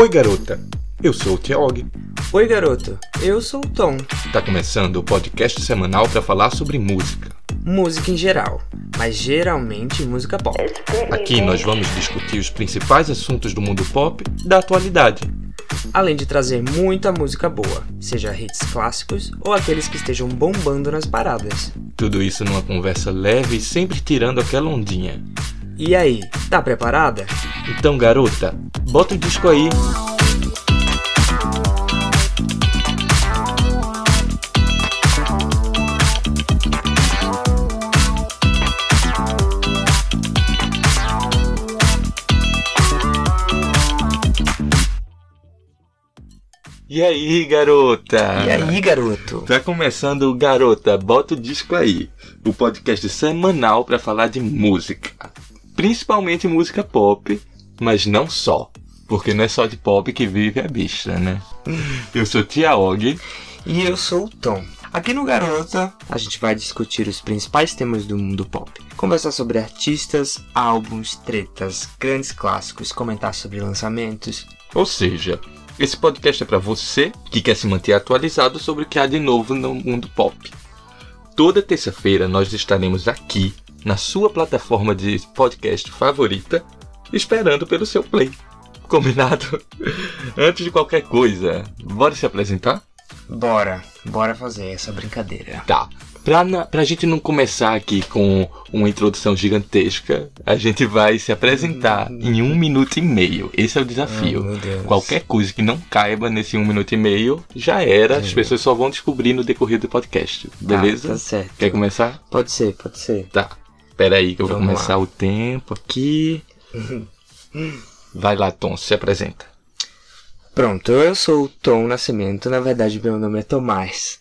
Oi, garota. Eu sou o Tiaog. Oi, garoto. Eu sou o Tom. Tá começando o podcast semanal para falar sobre música. Música em geral, mas geralmente música pop. Aqui nós vamos discutir os principais assuntos do mundo pop da atualidade. Além de trazer muita música boa, seja hits clássicos ou aqueles que estejam bombando nas paradas. Tudo isso numa conversa leve e sempre tirando aquela ondinha. E aí, tá preparada? Então, garota, bota o disco aí. E aí, garota? E aí, garoto? Tá começando o Garota, bota o disco aí. O podcast semanal para falar de música. Principalmente música pop, mas não só. Porque não é só de pop que vive a bicha, né? Eu sou Tia Og. E eu sou o Tom. Aqui no Garota, a gente vai discutir os principais temas do mundo pop. Conversar sobre artistas, álbuns, tretas, grandes clássicos, comentar sobre lançamentos. Ou seja, esse podcast é para você que quer se manter atualizado sobre o que há de novo no mundo pop. Toda terça-feira nós estaremos aqui na sua plataforma de podcast favorita, esperando pelo seu play. Combinado? Antes de qualquer coisa, bora se apresentar? Bora, bora fazer essa brincadeira. Tá. Pra, na, pra gente não começar aqui com uma introdução gigantesca, a gente vai se apresentar em um minuto e meio. Esse é o desafio. Deus. Qualquer coisa que não caiba nesse um minuto e meio, já era. As É. pessoas só vão descobrir no decorrer do podcast. Beleza? Tá, tá certo. Quer começar? Pode ser, pode ser. Tá. Pera aí que eu vou Vamos começar lá. o tempo aqui. Vai lá, Tom, se apresenta. Pronto, eu sou o Tom Nascimento, na verdade meu nome é Tomás.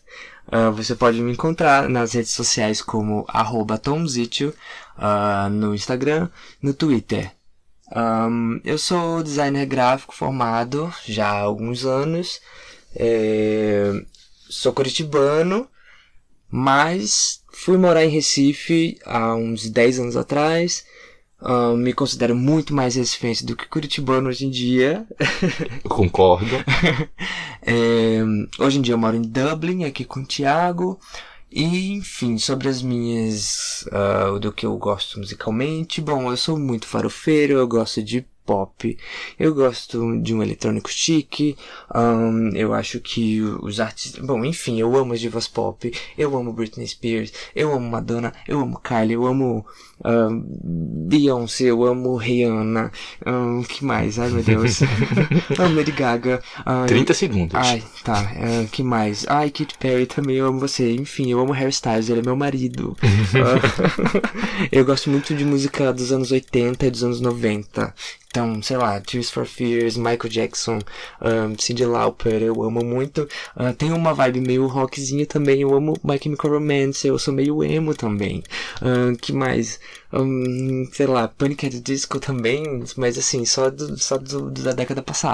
Ah, você pode me encontrar nas redes sociais como arroba tomzitio, ah, no Instagram, no Twitter. Ahn, eu sou designer gráfico formado já há alguns anos. É, sou curitibano, mas fui morar em Recife há uns 10 anos atrás. Ahn, me considero muito mais recifense do que curitibano hoje em dia. Concordo. É, hoje em dia eu moro em Dublin, aqui com o Thiago. E, enfim, sobre as minhas. ah, do que eu gosto musicalmente. Bom, eu sou muito farofeiro, eu gosto de pop, eu gosto de um eletrônico chique. ahn, eu acho que os artistas. Bom, enfim, eu amo as divas pop, eu amo Britney Spears, eu amo Madonna, eu amo Kylie, eu amo Beyoncé, eu amo Rihanna. ahn, que mais? Ai meu Deus. amo Lady Gaga. ah, 30 segundos. Ai, tá. é, que mais? Ai, Katy Perry também, eu amo você. Enfim, eu amo Harry Styles, ele é meu marido. Ah, eu gosto muito de música dos anos 80 e dos anos 90. Então, sei lá, Tears for Fears, Michael Jackson, um, Cyndi Lauper, eu amo muito. Ah, tem uma vibe meio rockzinha também, eu amo My Chemical Romance, eu sou meio emo também. Ah, que mais? Hum, sei lá, Panic! at the Disco também, mas assim, só, do, só do- da década passada.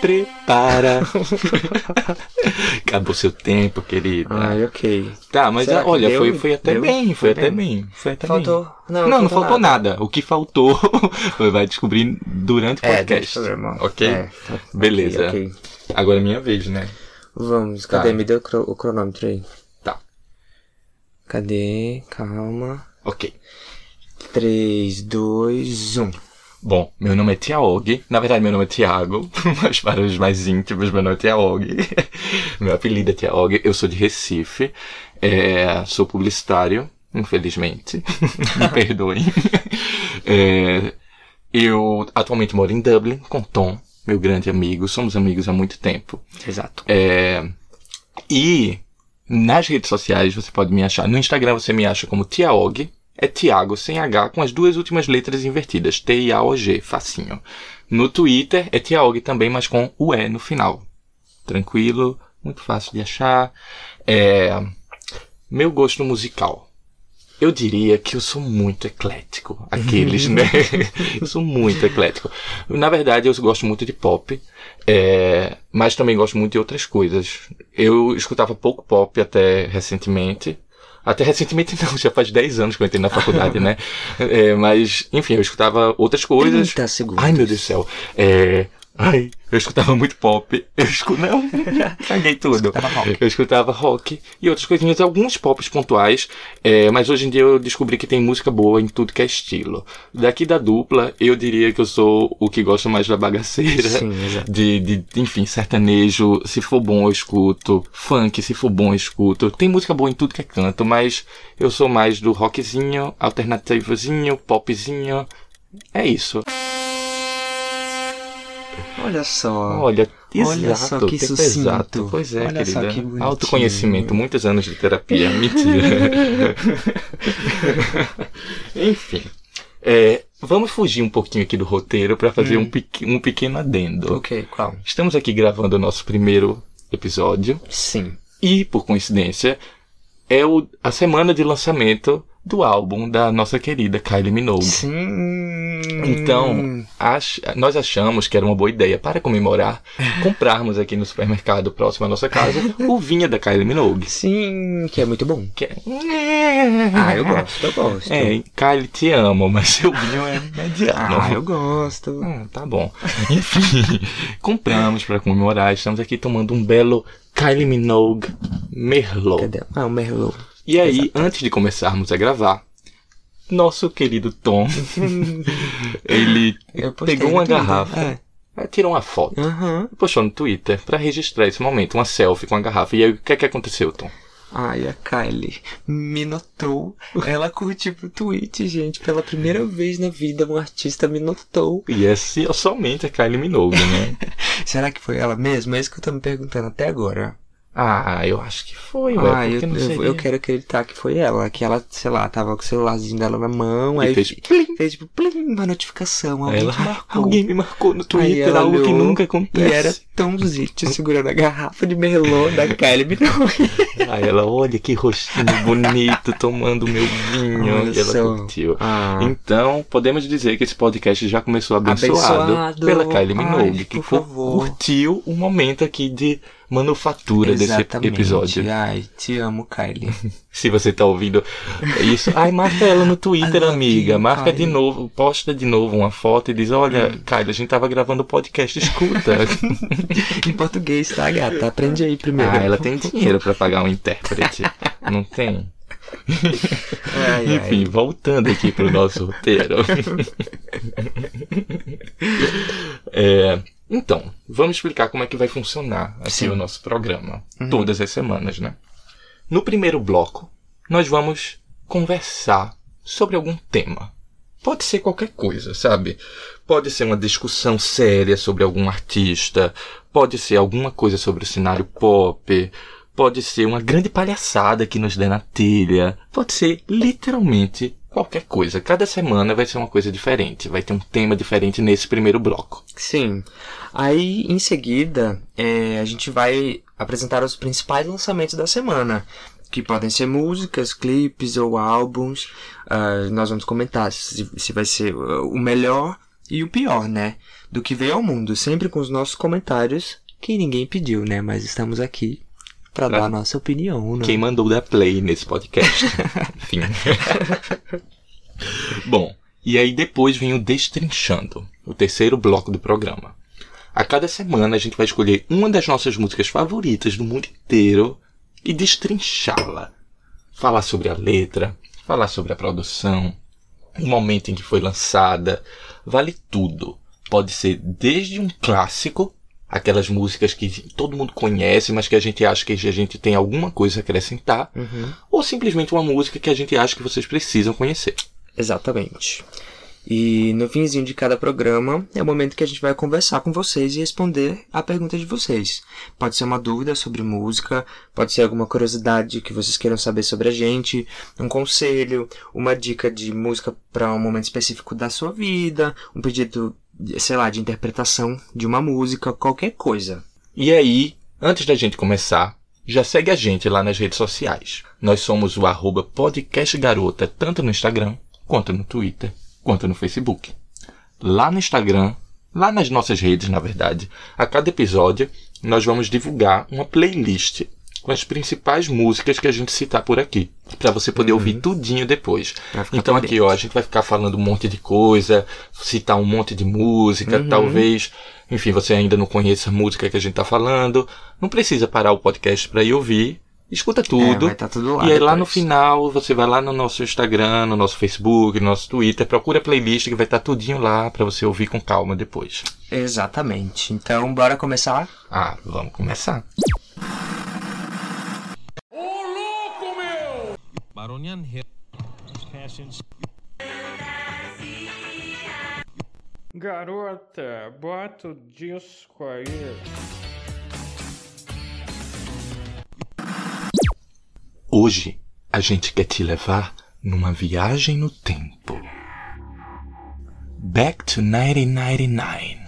Prepara. Acabou seu tempo, querida. Ai, ok. Tá, mas Será olha, foi, foi até Deu? bem, foi, Foi até bem. bem. Foi até Faltou. bem. Não, Não, não faltou nada. O que faltou vai descobrir durante o É, podcast. deixa eu ok? É, tá- Beleza. ok, ok. Agora é minha vez, né? Vamos, cadê? Tá. Me deu o cronômetro aí. Tá. Cadê? Calma. Ok. 3, 2, 1. Bom, meu nome é Tiaog. Na verdade, meu nome é Tiago, mas para os mais íntimos, meu nome é Tiaog. meu apelido é Tiaog. Eu sou de Recife. É, sou publicitário, infelizmente. Me perdoem. É, eu atualmente moro em Dublin com Tom, meu grande amigo. Somos amigos há muito tempo. Exato. É, e nas redes sociais você pode me achar. No Instagram você me acha como Tiaog. É Tiago sem H com as duas últimas letras invertidas. T-I-A-O-G. Facinho. No Twitter é Tiaog também, mas com o E no final. Tranquilo. Muito fácil de achar. É, meu gosto musical. Eu diria que eu sou muito eclético. Aqueles, né? eu sou muito eclético. Na verdade, eu gosto muito de pop. é, mas também gosto muito de outras coisas. Eu escutava pouco pop até recentemente. Até recentemente não, já faz 10 anos que eu entrei na faculdade, né? É, mas, enfim, eu escutava outras coisas. 30 segundos. Ai, meu Deus do céu. É, Ai, eu escutava muito pop. Eu escutava. Não, caguei tudo. Escutava rock. Eu escutava rock e outras coisinhas, alguns pops pontuais. é, mas hoje em dia eu descobri que tem música boa em tudo que é estilo. Daqui da dupla, eu diria que eu sou o que gosta mais da bagaceira. Sim. De, de, enfim, sertanejo, se for bom eu escuto. Funk, se for bom eu escuto. Tem música boa em tudo que é canto, mas eu sou mais do rockzinho, alternativozinho, popzinho. É isso. Olha só. Olha, Olha exato, só que tempo sucinto. exato. Pois é, Olha só querida. que. Autoconhecimento, muitos anos de terapia. Mentira. Enfim. é, vamos fugir um pouquinho aqui do roteiro para fazer Hum. um, pequ- um pequeno adendo. Ok, qual? Estamos aqui gravando o nosso primeiro episódio Sim. e, por coincidência, é o, a semana de lançamento do álbum da nossa querida Kylie Minogue. Sim. Então, ach- nós achamos que era uma boa ideia para comemorar comprarmos aqui no supermercado próximo à nossa casa o vinho da Kylie Minogue. Sim, que é muito bom. Que é... Ah, eu gosto, eu gosto. É, Kylie, te amo, mas seu vinho é mediano. Ah, eu gosto. Hum, tá bom. Enfim, compramos para comemorar. Estamos aqui tomando um belo Kylie Minogue Merlot. Cadê? Ah, o Merlot. E aí, antes de começarmos a gravar, nosso querido Tom, ele pegou uma garrafa, É. tirou uma foto, Aham. postou no Twitter para registrar esse momento, uma selfie com a garrafa. E aí, o que é que aconteceu, Tom? Ai, a Kylie me notou. Ela curtiu o tweet, gente. Pela primeira vez na vida, um artista me notou. E é somente a Kylie Minogue, né? Será que foi ela mesma? É isso que eu tô me perguntando até agora. Ah, eu acho que foi, ué. ah, eu, eu, eu quero acreditar que foi ela. Que ela, sei lá, tava com o celularzinho dela na mão. E aí fez fe- plim. fez tipo, plim, uma notificação. Alguém ela, marcou. alguém me marcou no Twitter, algo que nunca E acontece. era Tomzite segurando a garrafa de Merlot da Kylie Minogue. Aí ela, olha que rostinho bonito, tomando meu vinho. Olha e ela só. curtiu. Ah, Então, podemos dizer que esse podcast já começou abençoado, Abençoado. pela Kylie Ai, Minogue, que por cu- favor. curtiu o momento aqui de manufatura desse exatamente. episódio. Ai, te amo, Kylie. Se você tá ouvindo isso, ai, marca ela no Twitter, amiga. Marca de Kylie. novo, posta de novo uma foto e diz: Olha, Kylie, a gente tava gravando o podcast, escuta. em português, tá, gata? Aprende aí primeiro. ah, ela tem dinheiro pra pagar um intérprete. Não tem? Ai, ai. Enfim, voltando aqui pro nosso roteiro. É, então, vamos explicar como é que vai funcionar assim, Sim. o nosso programa. Uhum. Todas as semanas, né? No primeiro bloco, nós vamos conversar sobre algum tema. Pode ser qualquer coisa, sabe? Pode ser uma discussão séria sobre algum artista, pode ser alguma coisa sobre o cenário pop, pode ser uma grande palhaçada que nos dê na telha, pode ser literalmente qualquer coisa. Cada semana vai ser uma coisa diferente, vai ter um tema diferente nesse primeiro bloco. Sim. Aí, em seguida, é, a gente vai apresentar os principais lançamentos da semana. Que podem ser músicas, clipes ou álbuns. Ah, nós vamos comentar se, se vai ser uh, o melhor e o pior, né? Do que veio ao mundo. Sempre com os nossos comentários, que ninguém pediu, né? Mas estamos aqui pra Pra- dar a nossa opinião, né? Quem mandou dar play nesse podcast. Enfim. Bom, e aí depois vem o Destrinchando, o terceiro bloco do programa. A cada semana a gente vai escolher uma das nossas músicas favoritas do mundo inteiro e destrinchá-la. Falar sobre a letra, falar sobre a produção, o momento em que foi lançada, vale tudo. Pode ser desde um clássico, aquelas músicas que todo mundo conhece, mas que a gente acha que a gente tem alguma coisa a acrescentar, Uhum. ou simplesmente uma música que a gente acha que vocês precisam conhecer. Exatamente. E no finzinho de cada programa é o momento que a gente vai conversar com vocês e responder a pergunta de vocês. Pode ser uma dúvida sobre música, pode ser alguma curiosidade que vocês queiram saber sobre a gente, um conselho, uma dica de música para um momento específico da sua vida, um pedido, sei lá, de interpretação de uma música, qualquer coisa. E aí, antes da gente começar, já segue a gente lá nas redes sociais. Nós somos o arroba podcastgarota, tanto no Instagram, quanto no Twitter, quanto no Facebook. Lá no Instagram, lá nas nossas redes, na verdade, a cada episódio, nós vamos divulgar uma playlist com as principais músicas que a gente citar por aqui, para você poder ouvir tudinho depois. Então aqui, ó, a gente vai ficar falando um monte de coisa, citar um monte de música, talvez, enfim, você ainda não conheça a música que a gente tá falando, não precisa parar o podcast para ir ouvir. Escuta tudo. É, vai tá tudo lá e aí lá no depois. final, você vai lá no nosso Instagram, no nosso Facebook, no nosso Twitter, procura a playlist que vai estar tudinho lá para você ouvir com calma depois. Exatamente. Então, bora começar? Ah, vamos começar. Baronian Hill. Passions. Garota, bota o disco aí. Hoje a gente quer te levar numa viagem no tempo. Back to 1999.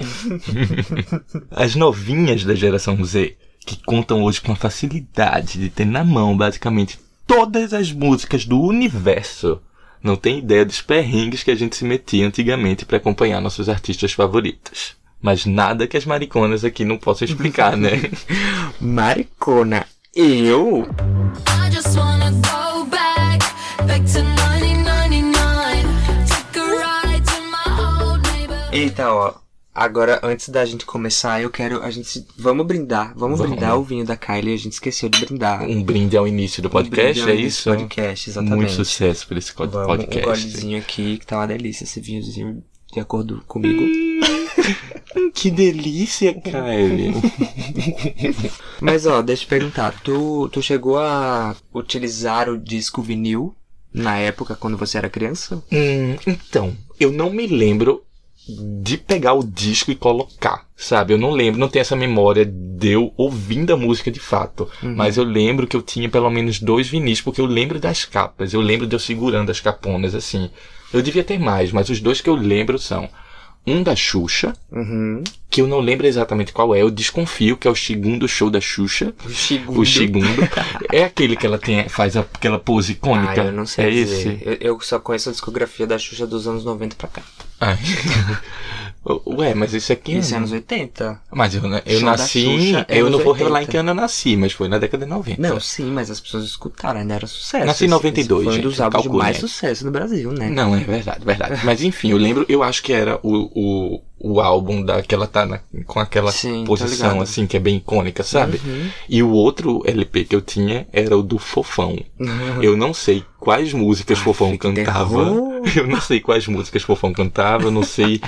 As novinhas da geração Z, que contam hoje com a facilidade de ter na mão basicamente todas as músicas do universo, não tem ideia dos perrengues que a gente se metia antigamente para acompanhar nossos artistas favoritos. Mas nada que as mariconas aqui não possam explicar, né? Maricona. Eu? I just wanna go back, back to 1999. Take a ride to my old neighborhood. Eita, ó. Agora, antes da gente começar, eu quero. A gente. Vamos brindar. Vamos, Vamos. brindar o vinho da Kylie. A gente esqueceu de brindar. Um brinde ao início do Um podcast, ao é início isso? do Podcast, exatamente. Muito sucesso por esse Vamos, Um podcast. golezinho aqui, que tá uma delícia esse vinhozinho, de acordo comigo. Que delícia, Kylie. Mas ó, deixa eu te perguntar, tu, tu chegou a utilizar o disco vinil na época quando você era criança? Hum, então, eu não me lembro de pegar o disco e colocar, sabe? Eu não lembro, não tenho essa memória de eu ouvindo a música de fato. Mas eu lembro que eu tinha pelo menos dois vinis, porque eu lembro das capas. Eu lembro de eu segurando as caponas assim. Eu devia ter mais, mas os dois que eu lembro são um da Xuxa, Uhum. que eu não lembro exatamente qual é. Eu desconfio que é o segundo show da Xuxa. O segundo. O segundo. é aquele que ela tem, faz aquela pose icônica. Ah, eu não sei É dizer. esse. Eu, eu só conheço a discografia da Xuxa dos anos 90 pra cá. Ai. Ué, mas isso aqui Isso é é. anos 80? Mas eu, eu Show nasci. Xuxa é eu não vou revelar em 80. que ano eu nasci, mas foi na década de 90. Não, sim, mas as pessoas escutaram, ainda era sucesso. Nasci em Esse- 92, esse Foi um dos gente, álbuns de mais né? sucesso no Brasil, né? Não, é verdade, verdade. Mas enfim, eu lembro, eu acho que era o, o, o álbum da que ela tá na- com aquela Sim, tô posição assim, que é bem icônica, sabe? Uhum. E o outro LP que eu tinha era o do Fofão. Eu não sei quais músicas Fofão que cantava. terror. Eu não sei quais músicas Fofão cantava, eu não sei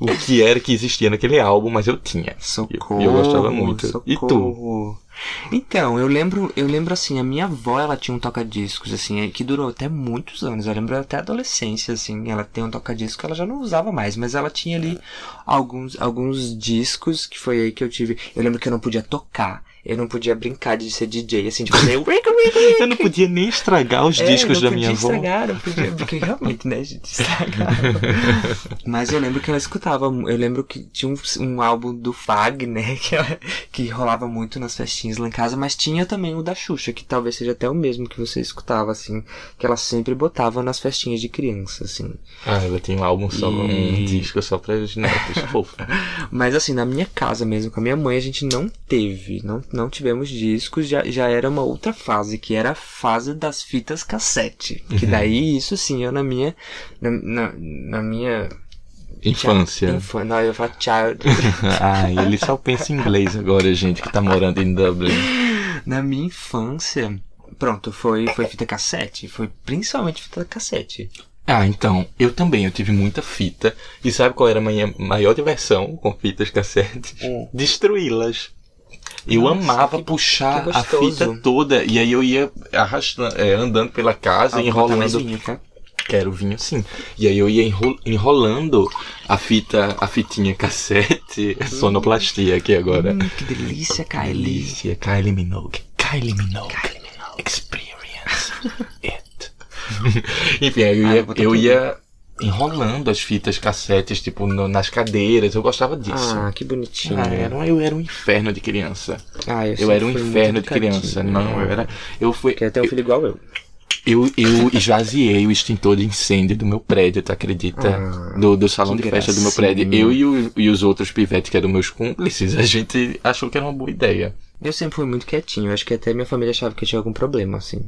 o que era que existia naquele álbum, mas eu tinha. Socorro. E eu gostava muito. E tu? Então, eu lembro, eu lembro assim, a minha avó, ela tinha um toca-discos, assim, que durou até muitos anos. Eu lembro até a adolescência, assim, ela tem um toca-disco que ela já não usava mais, mas ela tinha ali alguns, alguns discos que foi aí que eu tive. Eu lembro que eu não podia tocar, eu não podia brincar de ser DJ, assim, de fazer. Eu não podia nem estragar os É, discos da minha avó. podia estragar, não podia, porque realmente, né, gente, estragava. Mas eu lembro que ela escutava, eu lembro que tinha um, um álbum do Fag, né, que, ela- que rolava muito nas festinhas lá em casa, mas tinha também o da Xuxa, que talvez seja até o mesmo que você escutava, assim, que ela sempre botava nas festinhas de criança, assim. Ah, ela tinha um álbum só, um E- disco só pra os netos, fofo. Mas assim, na minha casa mesmo, com a minha mãe, a gente não teve, não, não tivemos discos, já, já era uma outra fase, que era a fase das fitas cassete. Que daí, isso sim, eu na minha, na, na, na minha... Infância. Infan... Não, eu falar child. ah, ele só pensa em inglês agora, gente, que tá morando em Dublin. na minha infância, pronto, foi, foi fita cassete, foi principalmente fita cassete. Ah, então, eu também, eu tive muita fita. E sabe qual era a minha maior diversão com fitas cassetes? Hum. Destruí-las. Eu Nossa, amava que- puxar que a fita toda e aí eu ia arrastando, é, andando pela casa, Ah, enrolando. vinho, tá? Quero vinho sim. E aí eu ia enro- enrolando a fita, a fitinha cassete, sonoplastia aqui agora. Hum, que delícia, Kylie. Delícia, Kylie Minogue. Kylie Minogue. Experience it. Enfim, aí eu Ah, ia, eu botar eu tudo. ia enrolando as fitas cassetes, tipo, no- nas cadeiras. Eu gostava disso. Ah, que bonitinho. Ah, era, um- eu era um inferno de criança. Ah, Eu sempre era um inferno de criança. Não, eu era. Eu fui. Quer ter um eu- filho igual eu. Eu, eu esvaziei o extintor de incêndio do meu prédio, tu acredita? Ah, do, do salão de festa do meu gracinha. prédio. Eu e, o- e os outros pivetes que eram meus cúmplices, a gente achou que era uma boa ideia. Eu sempre fui muito quietinho. Acho que até minha família achava que eu tinha algum problema, assim.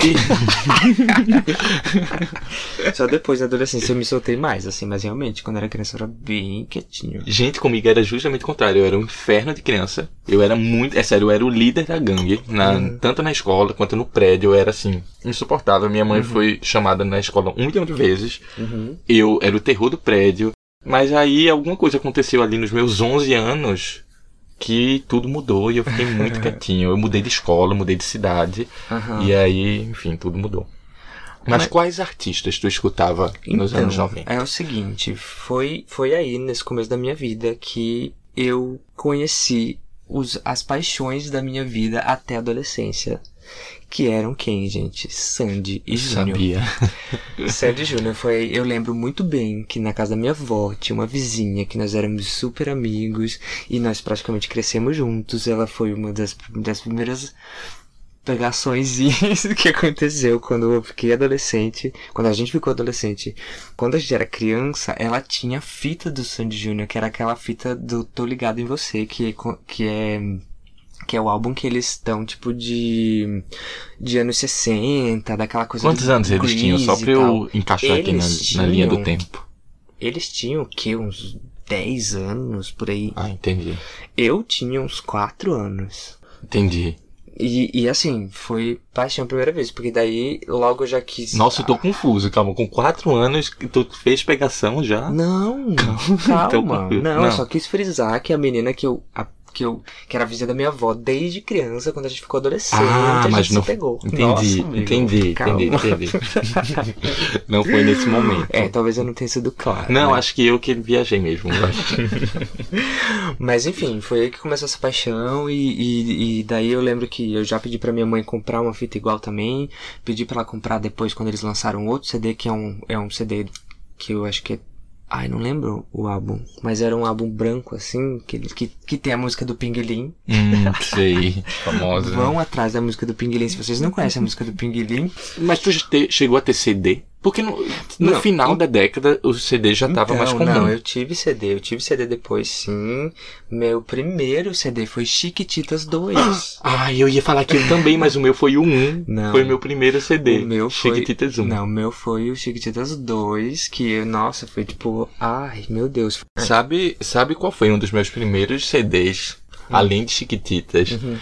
Só depois da adolescência eu me soltei mais, assim. Mas realmente, quando era criança eu era bem quietinho. Gente, comigo era justamente o contrário. Eu era um inferno de criança. Eu era muito. É sério, eu era o líder da gangue. Na, Tanto na escola quanto no prédio. Eu era assim, insuportável. Minha mãe foi chamada na escola um milhão de vezes. Uhum. Eu era o terror do prédio. Mas aí alguma coisa aconteceu ali nos meus 11 anos que tudo mudou e eu fiquei muito quietinho. Eu mudei de escola, mudei de cidade. Aham. E aí, enfim, tudo mudou. Mas, Mas- quais artistas tu escutava nos Então, anos 90? É o seguinte, foi, foi aí, nesse começo da minha vida, que eu conheci os, as paixões da minha vida até a adolescência. Que eram quem, gente? Sandy e Júnior. Sabia. Sandy Júnior foi. Eu lembro muito bem que na casa da minha avó tinha uma vizinha que nós éramos super amigos e nós praticamente crescemos juntos. Ela foi uma das, das primeiras pegações que aconteceu quando eu fiquei adolescente. Quando a gente ficou adolescente. Quando a gente era criança, ela tinha fita do Sandy Júnior, que era aquela fita do Tô Ligado em Você, que, que é que é o álbum que eles estão, tipo, de. de anos 60, daquela coisa Quantos anos eles tinham? Só pra eu encaixar aqui na, Eles na linha do tinham- tempo. Eles tinham o quê? Uns 10 anos por aí. Ah, entendi. Eu tinha uns 4 anos. Entendi. E, e assim, foi paixão a primeira vez, porque daí logo eu já quis. Nossa, eu tô confuso, calma. Com quatro anos, tu fez pegação já? Não, calma. Então, não, não. eu só quis frisar que a menina que eu. a- que eu. Que era a vizinha da minha avó desde criança, quando a gente ficou adolescente, Ah, mas não. pegou. Entendi, Nossa, amigo, entendi, calma. entendi, entendi. não foi nesse momento. É, talvez eu não tenha sido claro. Não, né? acho que eu que viajei mesmo. Mas enfim, foi aí que começou essa paixão e, e, e daí eu lembro que eu já pedi pra minha mãe comprar uma fita igual também. Pedi pra ela comprar depois quando eles lançaram outro CD, que é um, é um CD que eu acho que é. Ai, não lembro o álbum. Mas era um álbum branco, assim, que, que, que tem a música do Pinguelim. hum, sei. Famosa. Vão atrás da música do Pinguelim. Se vocês não conhecem a música do Pinguelim, Mas tu já te- chegou a ter CD? Porque no, no Não, final da década o CD já tava mais comum. Não, eu tive CD. Eu tive CD depois, sim. Meu primeiro CD foi Chiquititas 2. Ah, eu ia falar que eu também, mas o meu foi o 1. Não. Foi o meu primeiro CD. O meu foi. Chiquititas 1. Não, o meu foi o Chiquititas 2, que, nossa, foi tipo. Ai, meu Deus. Sabe, sabe qual foi um dos meus primeiros CDs, Hum. além de Chiquititas? Uhum.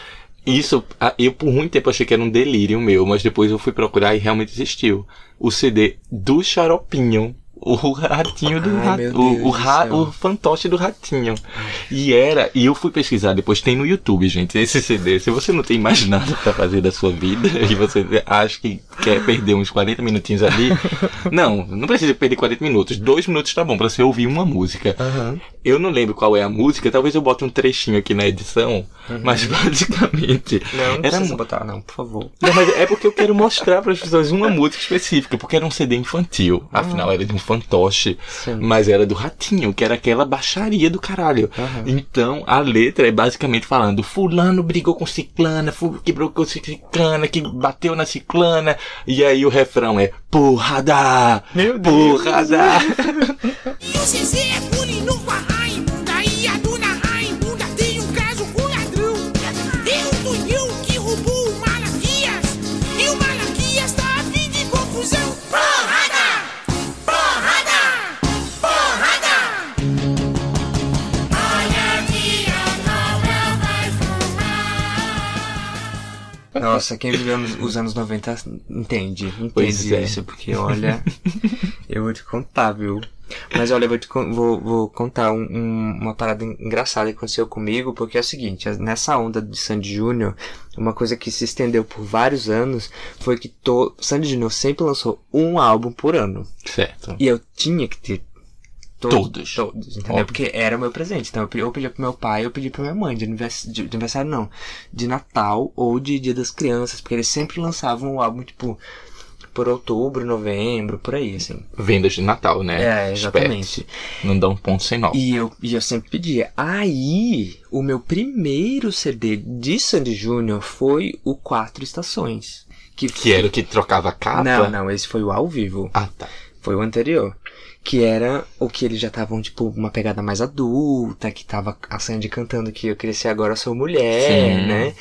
Isso, eu por muito tempo achei que era um delírio meu, mas depois eu fui procurar e realmente existiu. O CD do Xaropinho. O ratinho do Ai, rato. meu O, o, ra, o fantoche do ratinho. E era, e eu fui pesquisar depois, tem no YouTube, gente, esse CD. Se você não tem mais nada pra fazer da sua vida e você acha que quer perder uns 40 minutinhos ali, não, não precisa perder 40 minutos. Dois minutos tá bom pra você ouvir uma música. Aham. Eu não lembro qual é a música, talvez eu bote um trechinho aqui na edição, mas basicamente. Não, não era precisa botar, não, por favor. Não, mas é porque eu quero mostrar para as pessoas uma música específica, porque era um CD infantil. Afinal, era de um fantoche, Sim. mas era do Ratinho, que era aquela baixaria do caralho. Aham. Então, a letra é basicamente falando: Fulano brigou com Ciclana, fu- que brigou com Ciclana, que bateu na Ciclana. E aí o refrão é: Porrada! Meu Deus. Porrada! Nossa, quem viveu nos- os anos 90 entende. Pois Entende é. isso, porque olha. eu vou te contar, viu? Mas olha, eu vou, te vou, vou contar um- um- uma parada engraçada que aconteceu comigo, porque é o seguinte, nessa onda de Sandy Júnior, uma coisa que se estendeu por vários anos foi que to, Sandy Júnior sempre lançou um álbum por ano. Certo. E eu tinha que ter Todos. Todos, entendeu? Óbvio. Porque era o meu presente. Então eu pe- eu pedia pro meu pai, eu pedia pra minha mãe, de aniversário, de, de aniversário não, de Natal ou de Dia das Crianças, porque eles sempre lançavam o álbum, tipo, por outubro, novembro, por aí, assim. Vendas de Natal, né? É, exatamente. Espertos. Não dá um ponto sem nó. E eu, e eu sempre pedia. Aí, o meu primeiro CD de Sandy Júnior foi o Quatro Estações. Que, Que era o que trocava a capa? Não, não, esse foi o ao vivo. Ah, tá. Foi o anterior. Que era o que eles já estavam, tipo, uma pegada mais adulta, que tava a Sandy cantando que eu cresci agora sou mulher, Sim. né?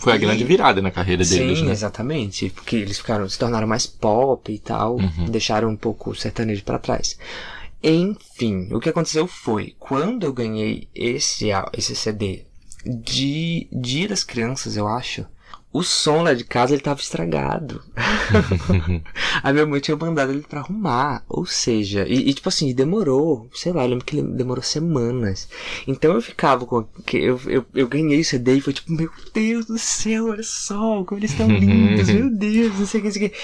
Foi a E- grande virada na carreira deles, Sim, né? exatamente. Porque eles ficaram, se tornaram mais pop e tal, Uhum. deixaram um pouco o sertanejo pra trás. Enfim, o que aconteceu foi, quando eu ganhei esse, esse CD de Dia das Crianças, eu acho, o som lá de casa ele tava estragado. a minha mãe tinha mandado ele pra arrumar. Ou seja, e, e, tipo assim, demorou, sei lá, eu lembro que ele demorou semanas. Então eu ficava com. Que eu, eu, eu ganhei o CD e foi tipo, meu Deus do céu, olha só, como eles estão lindos, meu Deus, não sei o que, não sei o que.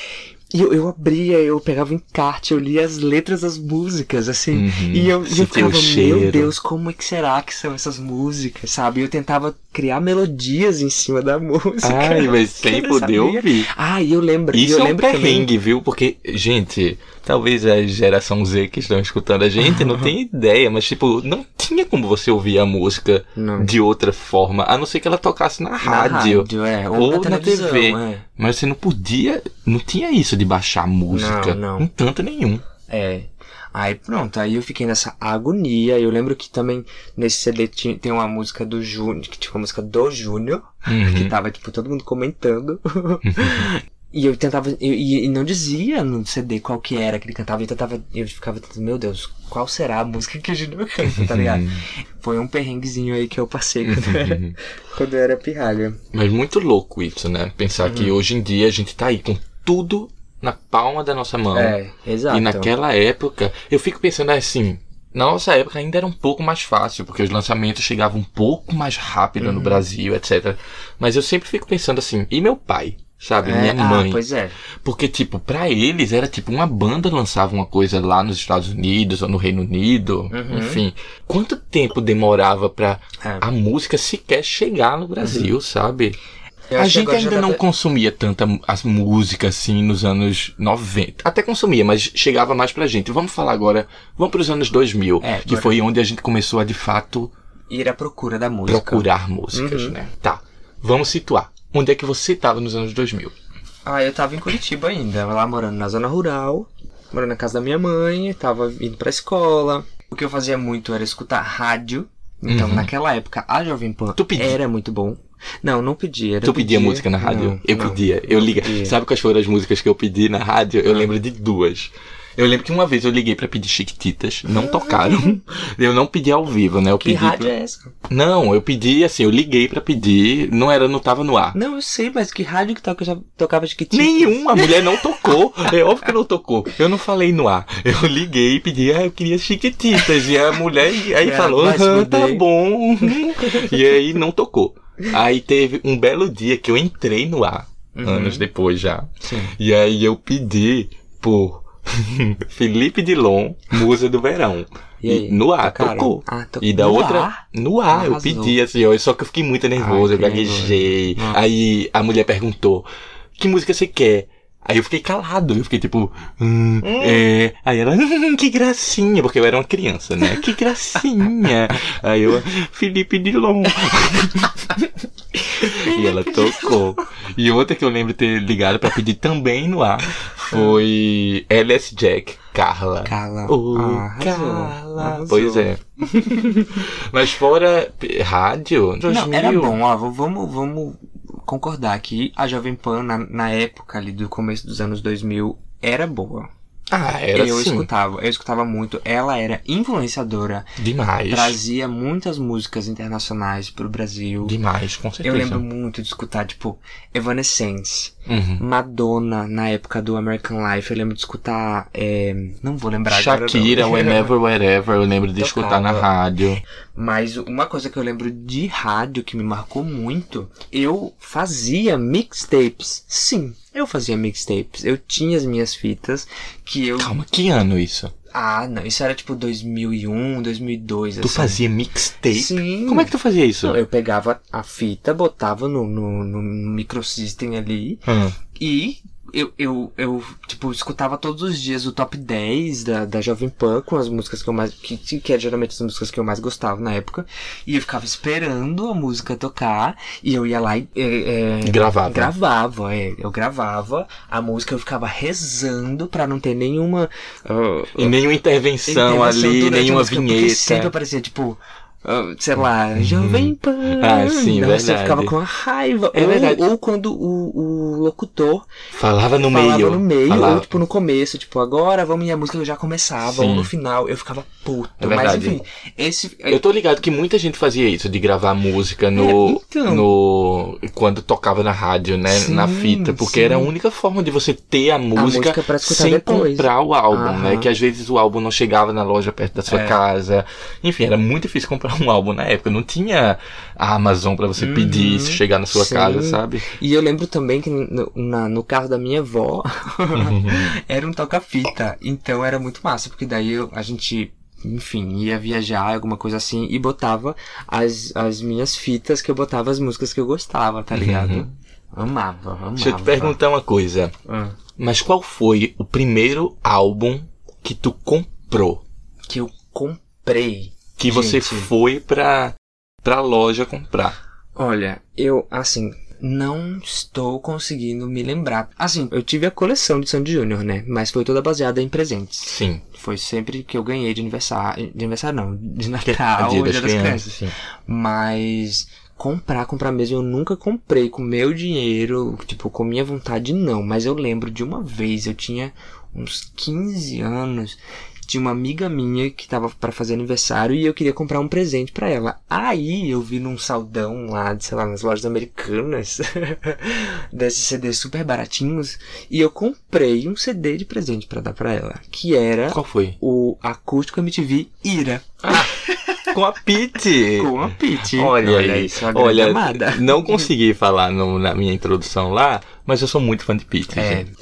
E eu, eu abria, eu pegava encarte, eu lia as letras das músicas, assim. Uhum. E eu, eu ficava, meu Deus, como é que será que são essas músicas, sabe? E eu tentava criar melodias em cima da música. Ai, mas sem poder ouvir. Ah, e eu lembro. Isso eu é um lembro também- perrengue, viu? Porque, gente, talvez a geração Z que estão escutando a gente não tenha ideia, mas, tipo, não tinha como você ouvir a música Não. de outra forma, a não ser que ela tocasse na Na rádio. é. Ou, ou na na TV. é. Mas você não podia, não tinha isso de baixar música. Não, não. Em tanto nenhum. É. Aí pronto, aí eu fiquei nessa agonia. Eu lembro que também nesse CD tinha, tem uma música do Júnior, que tinha uma música do Júnior, que Uhum. tava, tipo, todo mundo comentando. E eu tentava, eu- e, não dizia no CD qual que era que ele cantava, eu tentava, eu ficava tentando, meu Deus, qual será a música que o Júnior canta, tá ligado? Foi um perrenguezinho aí que eu passei quando eu era, quando eu era pirralha. Mas muito louco isso, né? Pensar Uhum. que hoje em dia a gente tá aí com tudo na palma da nossa mão. É, exato. E naquela época, eu fico pensando assim, na nossa época ainda era um pouco mais fácil, porque os lançamentos chegavam um pouco mais rápido Uhum. no Brasil, etc. Mas eu sempre fico pensando assim, e meu pai? Sabe, É, minha mãe. Ah, pois é. Porque, tipo, pra eles era tipo uma banda lançava uma coisa lá nos Estados Unidos ou no Reino Unido, enfim. Quanto tempo demorava pra Uhum. É. a música sequer chegar no Brasil, sabe? Eu a gente já ainda não consumia tanta as músicas assim nos anos 90. Até consumia, mas chegava mais pra gente. Vamos falar agora, vamos pros anos 2000, É, que agora- foi onde a gente começou a de fato Ir à procura da música. procurar músicas, Uhum. né? Tá. Vamos situar. Onde é que você tava nos anos 2000? Ah, eu tava em Curitiba ainda, lá morando na zona rural, morando na casa da minha mãe, tava indo pra escola. O que eu fazia muito era escutar rádio. Então, Uhum. naquela época, a Jovem Pan pedia? era muito bom. Não, não pedia. Tu pedia música na rádio? Não, eu não, pedia. Eu não pedia. Sabe quais foram as músicas que eu pedi na rádio? Eu lembro de duas. Eu lembro que uma vez eu liguei pra pedir Chiquititas, não tocaram. Eu não pedi ao vivo, né? Eu Que pedi rádio pra- é essa? Não, eu pedi assim, eu liguei pra pedir, não era, não tava no ar. Não, eu sei, mas que rádio que toca, já tocava Chiquititas? Nenhum, a mulher não tocou. É óbvio que não tocou. Eu não falei no ar. Eu liguei e pedi, ah, eu queria chiquititas. E a mulher aí É, falou, ah, tá bom. E aí não tocou. Aí teve um belo dia que eu entrei no ar, anos depois já. Sim. E aí eu pedi por Felipe Dilon, Musa do Verão. E aí, no ar, tocaram? tocou. Ah, to- E da no outra. ar? No ar, eu Arrasou. pedi assim, ó, só que eu fiquei muito nervoso, Ai, eu gaguejei. Aí a mulher perguntou: Que música você quer? Aí eu fiquei calado, eu fiquei tipo, hum, é. Aí ela, hum, que gracinha, porque eu era uma criança, né? Que gracinha. Aí eu, Felipe Dilon. e ela tocou. E outra que eu lembro ter ligado pra pedir também no ar foi LS Jack, Carla. Carla. Ô, Ah, Carla. arrasou. Pois é. Mas fora rádio, Não, 2000. era bom, ó, vamos, vamos concordar que a Jovem Pan, na, na época ali do começo dos anos 2000, era boa. Ah, era eu assim, escutava, eu escutava muito. Ela era influenciadora, demais. trazia muitas músicas internacionais pro Brasil. Demais, com certeza. Eu lembro muito de escutar, tipo, Evanescence, Uhum. Madonna, na época do American Life. Eu lembro de escutar, é, não vou lembrar Shakira, agora. não. Whenever, Wherever, eu lembro de escutar na Tocava. rádio. Mas uma coisa que eu lembro de rádio que me marcou muito, eu fazia mixtapes. Sim, eu fazia mixtapes. Eu tinha as minhas fitas que eu. Calma, que ano isso? Ah, não, isso era tipo 2001, 2002. Tu assim. fazia mixtape? Sim. Como é que tu fazia isso? Não, eu pegava a fita, botava no, no, no microsystem ali Hum. e eu, eu, eu, tipo, escutava todos os dias o top 10 da, da Jovem Pan com as músicas que eu mais. Que, que é geralmente as músicas que eu mais gostava na época. E eu ficava esperando a música tocar. E eu ia lá e. é, é, Gravava. Gravava, é. Eu gravava a música, eu ficava rezando pra não ter nenhuma. ah, E nenhuma intervenção, intervenção ali, nenhuma música, Porque vinheta. sempre aparecia, tipo. Ah, Sei lá, Jovem Pan. Ah, sim, Nossa, eu verdade. ficava com a raiva. É ou, verdade. ou quando o, o locutor Falava no falava meio. no meio, falava- ou tipo no começo, tipo, agora vamos e a música já começava, Sim. ou no final, eu ficava puto. É Mas enfim, esse. Eu tô ligado que muita gente fazia isso, de gravar música no. É, então. no quando tocava na rádio, né? Sim, na fita. Porque sim. era a única forma de você ter a música, música pra escutar sem depois. comprar o álbum, né? Que às vezes o álbum não chegava na loja perto da sua É. casa. Enfim, era muito difícil comprar um álbum na época. Não tinha a Amazon pra você pedir isso chegar na sua Uhum. Sim. casa, sabe? E eu lembro também que no, na- no carro da minha avó era um toca-fita. Então era muito massa, porque daí eu- a gente, enfim, ia viajar, alguma coisa assim, e botava as, as minhas fitas que eu botava as músicas que eu gostava, tá ligado? Amava, amava. Deixa eu te perguntar uma coisa. Ah, Mas qual foi o primeiro álbum que tu comprou? que eu comprei. Que você Gente. foi pra, pra loja comprar? Olha, eu, assim, não estou conseguindo me lembrar. Assim, eu tive a coleção de Sandy Júnior, né? Mas foi toda baseada em presentes. Sim. Foi sempre que eu ganhei de aniversário. De aniversário não, de Natal, Dia das das Crianças, Crianças. sim. Mas comprar, comprar mesmo, eu nunca comprei com meu dinheiro, tipo, com minha vontade não. Mas eu lembro de uma vez, eu tinha uns 15 anos, tinha uma amiga minha que tava pra fazer aniversário e eu queria comprar um presente pra ela. Aí eu vi num saldão lá, de, sei lá, nas lojas americanas, desses CDs super baratinhos, e eu comprei um CD de presente pra dar pra ela, que era Qual foi? o Acústico MTV Ira, Com a Pete! com a Pete. Olha, aí, isso, olha, amada. não consegui falar no- na minha introdução lá, mas eu sou muito fã de Pete. É. gente.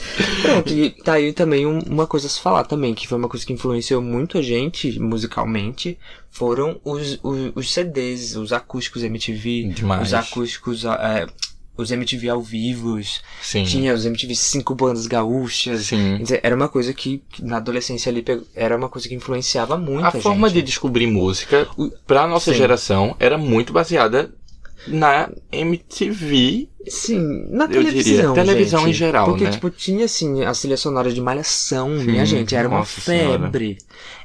Pronto, e tá aí também um- uma coisa a se falar também, que foi uma coisa que influenciou muito a gente musicalmente, foram os, os, os CDs, os acústicos MTV, Demais. os acústicos, é, os MTV ao vivo, Sim. tinha os MTV cinco bandas gaúchas. Sim. Dizer, Era uma coisa que, que na adolescência ali era uma coisa que influenciava muito A a, forma de gente. descobrir música pra nossa Sim. geração era muito baseada na MTV. Sim, na Eu televisão. diria, televisão gente. em geral, Porque, né? tipo, tinha, assim, a trilha sonora de Malhação, Sim, minha gente, era uma nossa senhora. febre.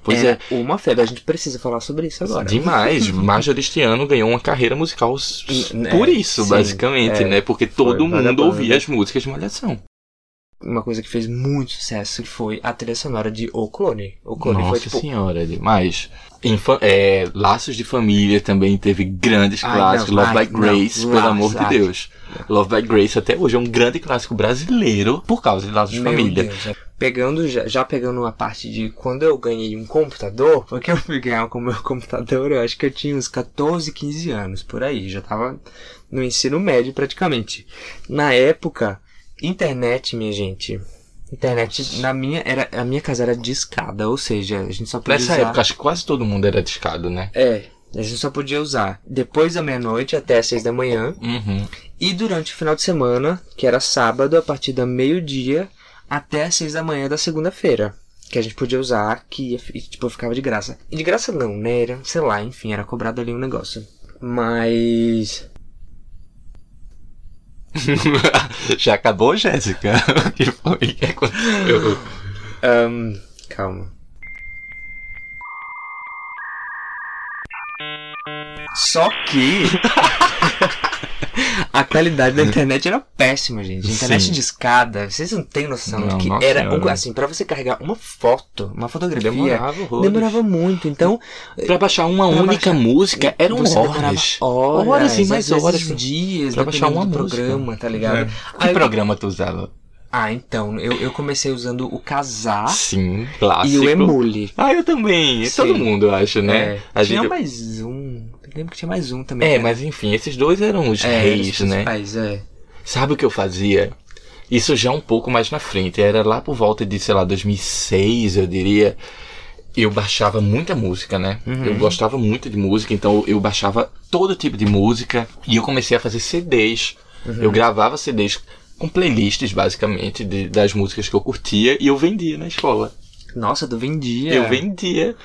Pois era uma febre, a gente precisa falar sobre isso agora. Demais. Marjorie este ano ganhou uma carreira musical s- N- por é, isso, sim, basicamente, é. né? Porque todo mundo ouvia as músicas de Malhação. Uma coisa que fez muito sucesso foi a trilha sonora de O Clone. O Clone Nossa foi, tipo, senhora, demais. Infa é, Laços de Família também teve grandes Ai, clássicos. não, Love ai, by Grace, não, pelo Laços, amor de. Deus. Love by Grace até hoje é um grande clássico brasileiro por causa de Laços de Meu Família. Deus, é. Pegando, já, já pegando uma parte de quando eu ganhei um computador, porque eu fui ganhar com o meu computador, eu acho que eu tinha uns 14, 15 anos, por aí, já tava no ensino médio praticamente. Na época, internet, minha gente, internet na minha, era, a minha casa era discada, ou seja, a gente só podia Nessa usar... época, acho que quase todo mundo era discado, né? É, a gente só podia usar depois da meia-noite até as seis da manhã, Uhum. e durante o final de semana, que era sábado, a partir da meio-dia até as seis da manhã da segunda-feira. Que a gente podia usar, que tipo, ficava de graça. E de graça não, né? Era, sei lá, enfim, era cobrado ali um negócio. Mas. Já acabou, Jéssica? O que foi que aconteceu? ahn, calma. Só que. A qualidade da internet era péssima, gente. Internet Sim. de escada, vocês não têm noção Não, que era um, senhora. assim, para você carregar uma foto, uma fotografia, Demorava horrores. demorava muito. Então, Pra baixar uma única baixar- música eram você demorava horas. horas, Horas e mais horas. dias, pra baixar música. programa, tá ligado? É. Que Aí- programa tu usava? Ah, então, eu, eu comecei usando o Casar Sim, e clássico. o Emule. Ah, eu também. Sim. Todo mundo, eu acho, né? É, tinha gente- mais um. Lembro que tinha mais um também. É, cara. mas enfim, esses dois eram os É, reis, os né? é. Sabe o que eu fazia? Isso já um pouco mais na frente. Era lá por volta de, sei lá, 2006, eu diria. Eu baixava muita música, né? Uhum. Eu gostava muito de música, então eu baixava todo tipo de música. E eu comecei a fazer CDs. Uhum. Eu gravava CDs com playlists, basicamente, de- das músicas que eu curtia e eu vendia na escola. Nossa, tu vendia. Eu vendia.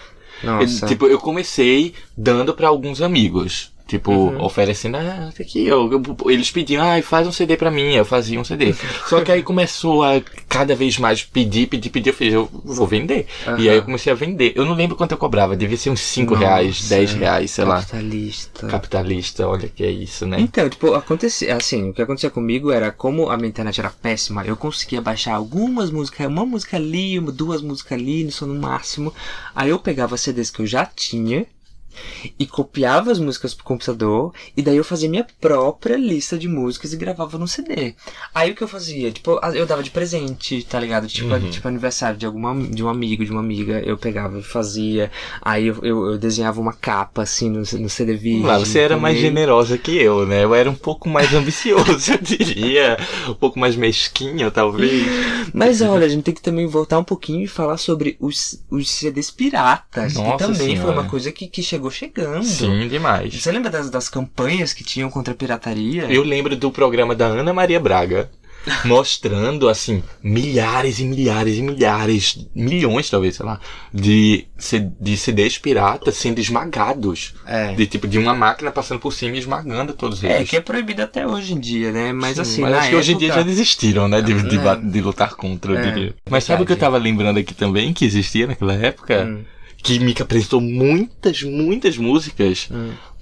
Nossa. Eu, tipo, eu comecei dando pra alguns amigos. Tipo, Uhum. oferecendo, ah, aqui, eu, eu- eles pediam, ah, faz um CD pra mim, eu fazia um CD. Só que aí começou a cada vez mais pedir, pedir, pedir, eu fiz, eu vou vender. E aí eu comecei a vender. Eu não lembro quanto eu cobrava, devia ser uns 5 reais, Nossa, 10 reais, sei lá. Capitalista. Capitalista, olha que é isso, né? Então, tipo, acontecia, assim, o que acontecia comigo era, como a minha internet era péssima, eu conseguia baixar algumas músicas, uma música ali, duas músicas ali, só no máximo. Aí eu pegava CDs que eu já tinha e copiava as músicas pro computador, e daí eu fazia minha própria lista de músicas e gravava no CD. Aí o que eu fazia? Tipo, eu dava de presente, tá ligado? Tipo, Uhum. tipo aniversário de alguma, de um amigo, de uma amiga, eu pegava e fazia. Aí eu, eu, eu desenhava uma capa, assim, no, no CD virgem. Lá, você era mais também. generosa que eu, né? Eu era um pouco mais ambicioso, eu diria. Um pouco mais mesquinho, talvez. Mas olha, a gente tem que também voltar um pouquinho e falar sobre os, os CDs piratas, que Nossa também foi Senhora. uma coisa que, que chegou chegando. Sim, demais. Você lembra das, das campanhas que tinham contra a pirataria? Eu lembro do programa da Ana Maria Braga. Mostrando, assim, milhares e milhares e milhares, milhões talvez, sei lá, de, de CDs piratas sendo esmagados. É. De tipo, de uma máquina passando por cima e esmagando todos É, eles. que é proibido até hoje em dia, né? Mas Sim, assim, mas acho que hoje em dia já época- desistiram, né? De, de, É. ba- de lutar contra, eu É, diria. Mas sabe o que eu tava lembrando aqui também, que existia naquela época? Hum. Que me apresentou muitas, muitas músicas.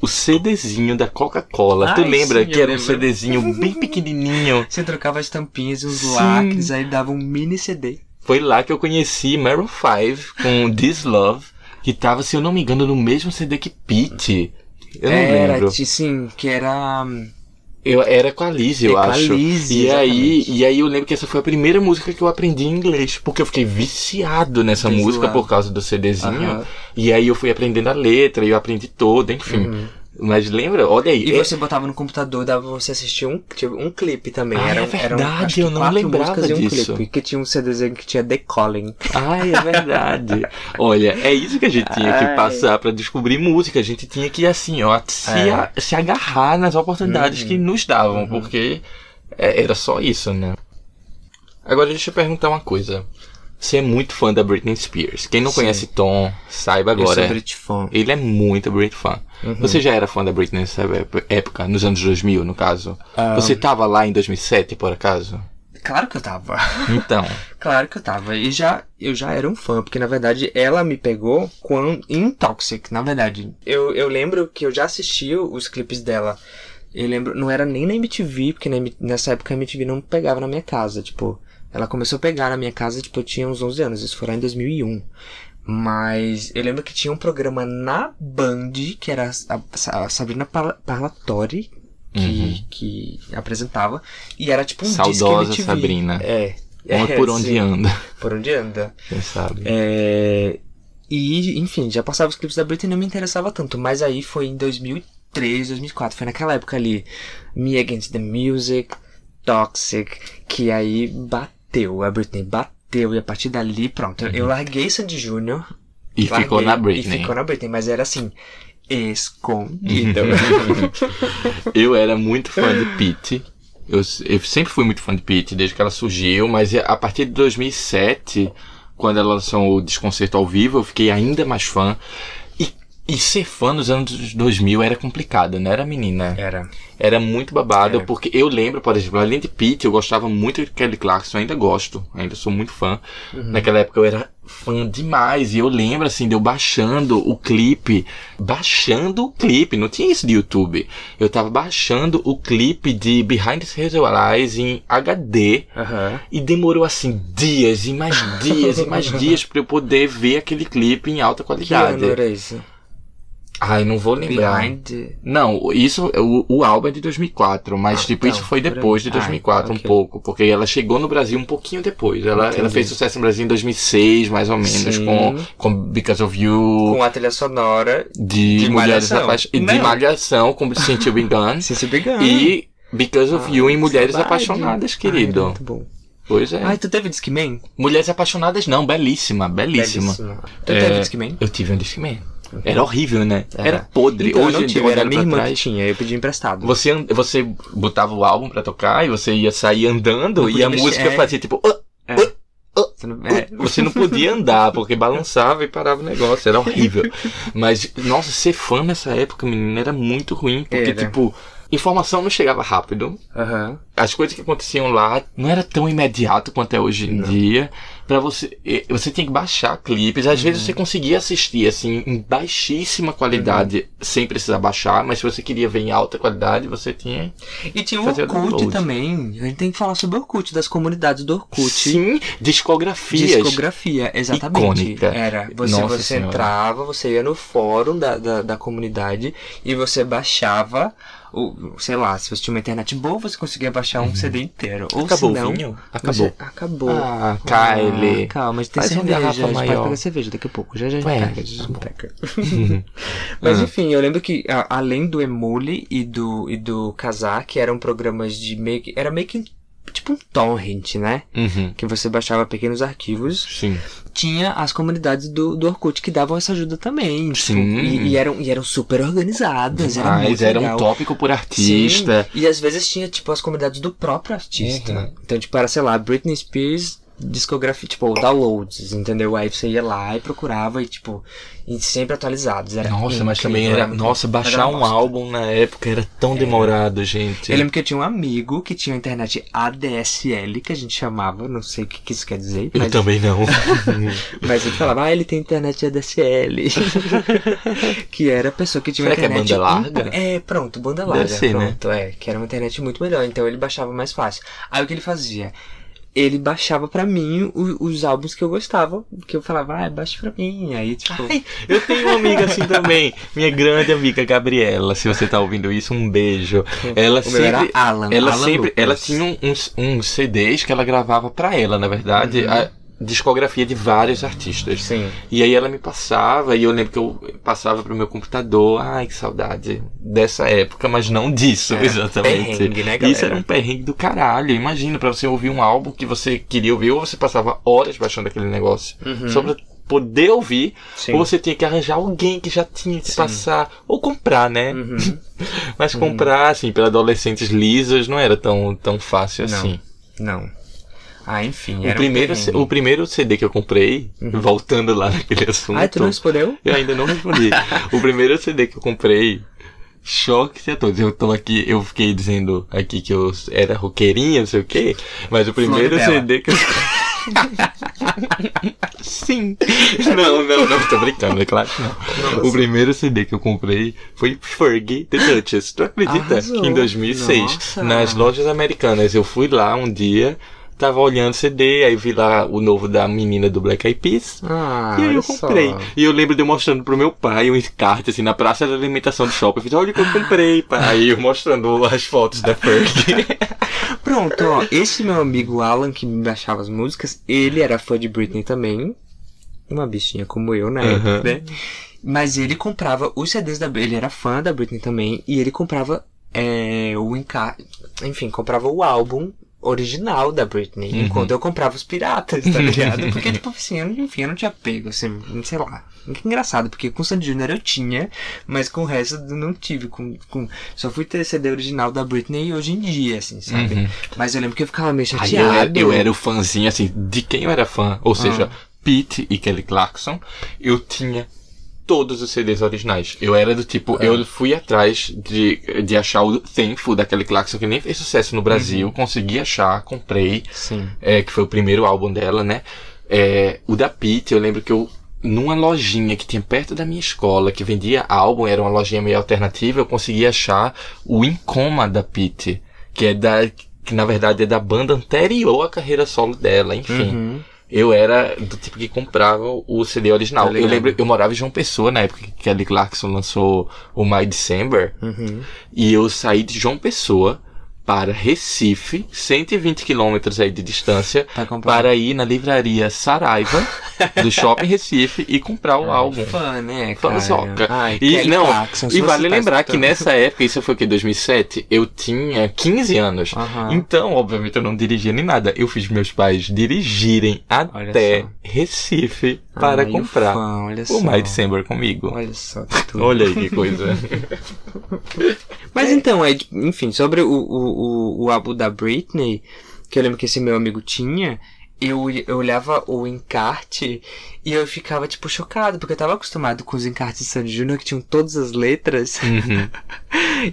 O CDzinho da Coca-Cola. tu lembra sim, que era um lembro. CDzinho bem pequenininho? Você trocava as tampinhas e os Sim. lacres, aí dava um mini CD. Foi lá que eu conheci Maroon 5 com This Love, que tava, se eu não me engano, no mesmo CD que Pete. Eu não era, lembro. sim, que era. Eu era com a Lizzie, eu É, com a acho. Lizzie, e aí, e aí eu lembro que essa foi a primeira música que eu aprendi em inglês, porque eu fiquei viciado nessa This música por causa do CDzinho. Aham. E aí eu fui aprendendo a letra, e eu aprendi toda, enfim. Mas lembra? Olha aí. Uhum. E é- você botava no computador, dava pra você assistir um, tipo, um clipe também. Ah, era, é verdade, que eu não lembrava e um disso. clipe, que tinha um CDzinho que tinha The Calling. Ai, é verdade. Olha, é isso que a gente tinha que Ai. passar pra descobrir música. A gente tinha que, assim, ó, se, É. a- se agarrar nas oportunidades Uhum. que nos davam, porque é, era só isso, né? Agora deixa eu perguntar uma coisa. Você é muito fã da Britney Spears. Quem não Sim. conhece Tom, saiba Eu agora. sou Brit fã. Ele é muito Britney fã. Uhum. Você já era fã da Britney nessa ép- época, nos anos 2000, no caso? Ah. Você tava lá em 2007, por acaso? Claro que eu tava. Então. Claro que eu tava. E já, eu já era um fã, porque na verdade ela me pegou quando, em Toxic, na verdade. Eu, eu lembro que eu já assistia os clipes dela. Eu lembro, não era nem na MTV, porque na nessa época a MTV não pegava na minha casa, tipo. Ela começou a pegar na minha casa, tipo, eu tinha uns 11 anos, isso foi lá em 2001. Mas eu lembro que tinha um programa na Band, que era a, Sabrina Parla- Parlatori, que, que apresentava, e era tipo um Uhum. Saudosa. Sabrina. É. Onde- é, por onde sim. anda, Por onde anda. quem sabe? É, e, enfim, já passava os clipes da Britney e não me interessava tanto. Mas aí foi em 2003, 2004. Foi naquela época ali. Me Against the Music, Toxic. Que aí bateu. A Britney bateu. E a partir dali, pronto. Eu larguei Sandy Júnior. E larguei, ficou na Britney. E ficou na Britney. Mas era assim. Escondido. eu era muito fã de Pete. Eu, eu sempre fui muito fã de Pete, desde que ela surgiu, mas a partir de 2007, quando ela lançou o Desconcerto ao vivo, eu fiquei ainda mais fã. E, e ser fã nos anos 2000 era complicado, não era menina? era. Era muito babado, É. porque eu lembro, por exemplo, além de Pete, eu gostava muito de Kelly Clarkson, ainda gosto, ainda sou muito fã. Uhum. Naquela época eu era fã demais, e eu lembro, assim, de eu baixando o clipe, baixando o clipe, não tinha isso de YouTube. Eu tava baixando o clipe de Behind the Hazel Eyes em HD, Aham. e demorou, assim, dias, e mais dias, e mais dias pra eu poder ver aquele clipe em alta Que qualidade. ano era isso? Ai, não vou lembrar. Behind. Não, isso, o, o álbum é de 2004, mas Ah, tipo, então, isso foi por aí. depois de Ah, 2004, um pouco, porque ela chegou no Brasil um pouquinho depois. Ela, ela fez sucesso no Brasil em 2006, mais ou menos, Sim. com, com Because of You, Com a trilha sonora de, de Mulheres. Apaixonadas, de. Malhação, com Since You Begun, Cici Began. e Because of You em Mulheres. Apaixonadas, Ai, querido. muito bom. Pois é. Ai, tu teve Discman? Mulheres Apaixonadas não, belíssima, belíssima. Tu É, teve Discman? Eu tive um Discman. Era horrível, né? Era, Era. podre. Então, eu Hoje não dia, tive, era minha irmã que tinha, eu pedi emprestado. Você, você botava o álbum pra tocar e você ia sair andando Não e a mexer, música fazia tipo. "Ah, É. ah". Você não- é. Você não podia andar, porque balançava e parava o negócio, era horrível. Mas, nossa, ser fã nessa época, menina, era muito ruim, porque, Era. tipo, informação não chegava rápido. Aham. As coisas que aconteciam lá não era tão imediato quanto é hoje em dia. Pra você. Você tinha que baixar clipes. Às vezes você Uhum. conseguia assistir, assim, em baixíssima qualidade, Uhum. sem precisar baixar, mas se você queria ver em alta qualidade, você tinha. E tinha o o Orkut download. também. A gente tem que falar sobre o Orkut, das comunidades do Orkut. Sim, discografias. Discografia, exatamente. Icônica. Era. Você, Nossa você Senhora. entrava, você ia no fórum da, da, da comunidade e você baixava, o, sei lá, se você tinha uma internet boa, você conseguia baixar um CD inteiro. Ou Uhum. Acabou se não, o vinho? você- Acabou. Acabou. Ah, Kylie. Ah, calma, mas tem Faz uma cerveja. garrafa a gente maior. pode pegar cerveja daqui a pouco. Já já Ué, pega. A gente tá bom. pega. Mas Ah. enfim, eu lembro que a- além do Emule e do, e do Kazaa, que eram programas de que. Era meio que tipo um torrent, né? Uhum. Que você baixava pequenos arquivos. Sim. Tinha as comunidades do, do Orkut que davam essa ajuda também. tipo, Sim. e, e eram, e eram super organizadas. Era Mas era um tópico por artista. Sim, e às vezes tinha, tipo, as comunidades do próprio artista. Uhum. Então, tipo, era, sei lá, Britney Spears, discografia, tipo, downloads, entendeu? Aí você ia lá e procurava e, tipo, e sempre atualizados. Era Nossa, mas incrível, também era. muito- Nossa, mas baixar era um álbum na época era tão demorado, gente. Eu lembro que eu tinha um amigo que tinha uma internet ADSL, que a gente chamava, não sei o que, que isso quer dizer, Eu mas, também não. mas ele falava, ah, ele tem internet ADSL. que era a pessoa que tinha Será uma que é internet. banda larga? É, pronto, banda larga. Deve ser, né? pronto, é. Que era uma internet muito melhor, então ele baixava mais fácil. Aí o que ele fazia? Ele baixava pra mim o- os álbuns que eu gostava, que eu falava, ah, baixa pra mim. Aí, tipo. Ai, eu tenho uma amiga assim também. Minha grande amiga Gabriela. Se você tá ouvindo isso, um beijo. Ela o meu era sempre. Alan. Ela Alan sempre. Lucas. Ela tinha um- uns, uns CDs que ela gravava pra ela, na verdade. Uhum. A discografia de vários artistas. Sim. E aí ela me passava, e eu lembro que eu passava pro meu computador. Ai, que saudade dessa época, mas não disso, Era exatamente. perrengue, né, galera? Isso era um perrengue do caralho. Imagina, pra você ouvir um álbum que você queria ouvir, ou você passava horas baixando aquele negócio. Só pra poder ouvir, Uhum. Sim. ou você tinha que arranjar alguém que já tinha que Sim. passar, ou comprar, né? Uhum. Mas comprar, assim, para adolescentes lisos não era tão, tão fácil Não. assim. Não. Ah, enfim. O um primeiro, perrengue. o primeiro CD que eu comprei, voltando lá naquele assunto. Ah, tu não respondeu? Eu ainda não respondi. o primeiro CD que eu comprei, choque a todos. Eu tô aqui, eu fiquei dizendo aqui que eu era roqueirinha, não sei o quê, mas o primeiro. CD que eu. Sim. Não, não, não, tô brincando, é claro que não. O primeiro CD que eu comprei foi Fergie The Duchess. Tu acredita? Arrasou. Em 2006, Nossa. nas lojas americanas, eu fui lá um dia. Tava olhando CD, aí vi lá o novo da menina do Black Eyed Peas. Ah, E aí eu comprei. só. E eu lembro de eu mostrando pro meu pai um encarte, assim, na praça da alimentação do shopping. Eu fiz, olha o que eu comprei, pai. Aí eu mostrando as fotos da Fergie. Pronto, ó. Esse meu amigo Alan, que me baixava as músicas, ele era fã de Britney também. Uma bichinha como eu, na época, né? Mas ele comprava os CDs da Ele era fã da Britney também. E ele comprava é, o encarte. Enfim, comprava o álbum original da Britney. Uhum. Enquanto eu comprava os piratas, tá ligado? Porque, tipo assim, eu, enfim, eu não tinha pego, assim, sei lá. Que engraçado, porque com o Sandy Junior eu tinha, mas com o resto eu não tive. Com, com, só fui ter CD original da Britney hoje em dia, assim, sabe? Uhum. Mas eu lembro que eu ficava meio Aí eu, era, chateado. eu era o fãzinho, assim, de quem eu era fã. Ou seja, Ah. Pete e Kelly Clarkson. Eu tinha todos os CDs originais. Eu era do tipo, Ah. eu fui atrás de, de achar o Thankful da Kelly Clarkson, que nem fez sucesso no Brasil. Uhum. Consegui achar, comprei. Sim. é, que foi o primeiro álbum dela, né? É, o da Pete, eu lembro que eu, numa lojinha que tinha perto da minha escola, que vendia álbum, era uma lojinha meio alternativa, eu consegui achar o Incoma da Pete, que é da, que na verdade é da banda anterior à carreira solo dela, enfim. Uhum. Eu era do tipo que comprava o CD original. Tá eu lembro, eu morava em João Pessoa na época que Kelly Clarkson lançou o My December. Uhum. E eu saí de João Pessoa para Recife, 120 quilômetros aí de distância, comprar. para ir na livraria Saraiva do Shopping Recife e comprar o álbum. Fã, né, Fã cara? soca. Ai, E, Kelly não, Clarkson, e vale tá lembrar que nessa época, isso foi o que, 2007? Eu tinha 15 anos. Aham. Então, obviamente, eu não dirigia nem nada. Eu fiz meus pais dirigirem até. Recife para Ai, comprar fã, olha o. My December comigo. Olha só, que tudo. Olha aí que coisa. Mas então, aí, enfim, sobre o, o, o, o álbum da Britney, que eu lembro que esse meu amigo tinha, eu, eu olhava o encarte e eu ficava, tipo, chocado, porque eu tava acostumado com os encartes de Sandy Júnior que tinham todas as letras. Uhum.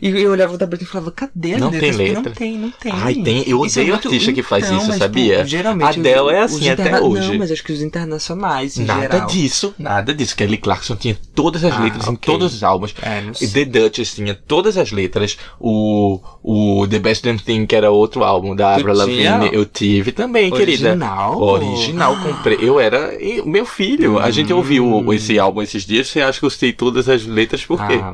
E eu olhava o Britney e falava, cadê as Não letras? tem letra? Não tem, não tem. Ai, tem. Eu é odeio muito- artista que faz Então, isso, mas, sabia? Tipo, geralmente Adele os- é assim até interna- hoje. Não, mas acho que os internacionais, em Nada geral. disso, nada disso. Kelly Clarkson tinha todas as Ah, letras em ok. todos os álbuns. É, não sei. The Duchess tinha todas as letras. O, o The Best Damn Thing, que era outro álbum da Avril tinha? Lavigne, eu tive também, querida. Original? Original, comprei. Eu era meu filho. A gente ouviu Hum. esse álbum esses dias. Você acha que eu sei todas as letras por quê? Ah,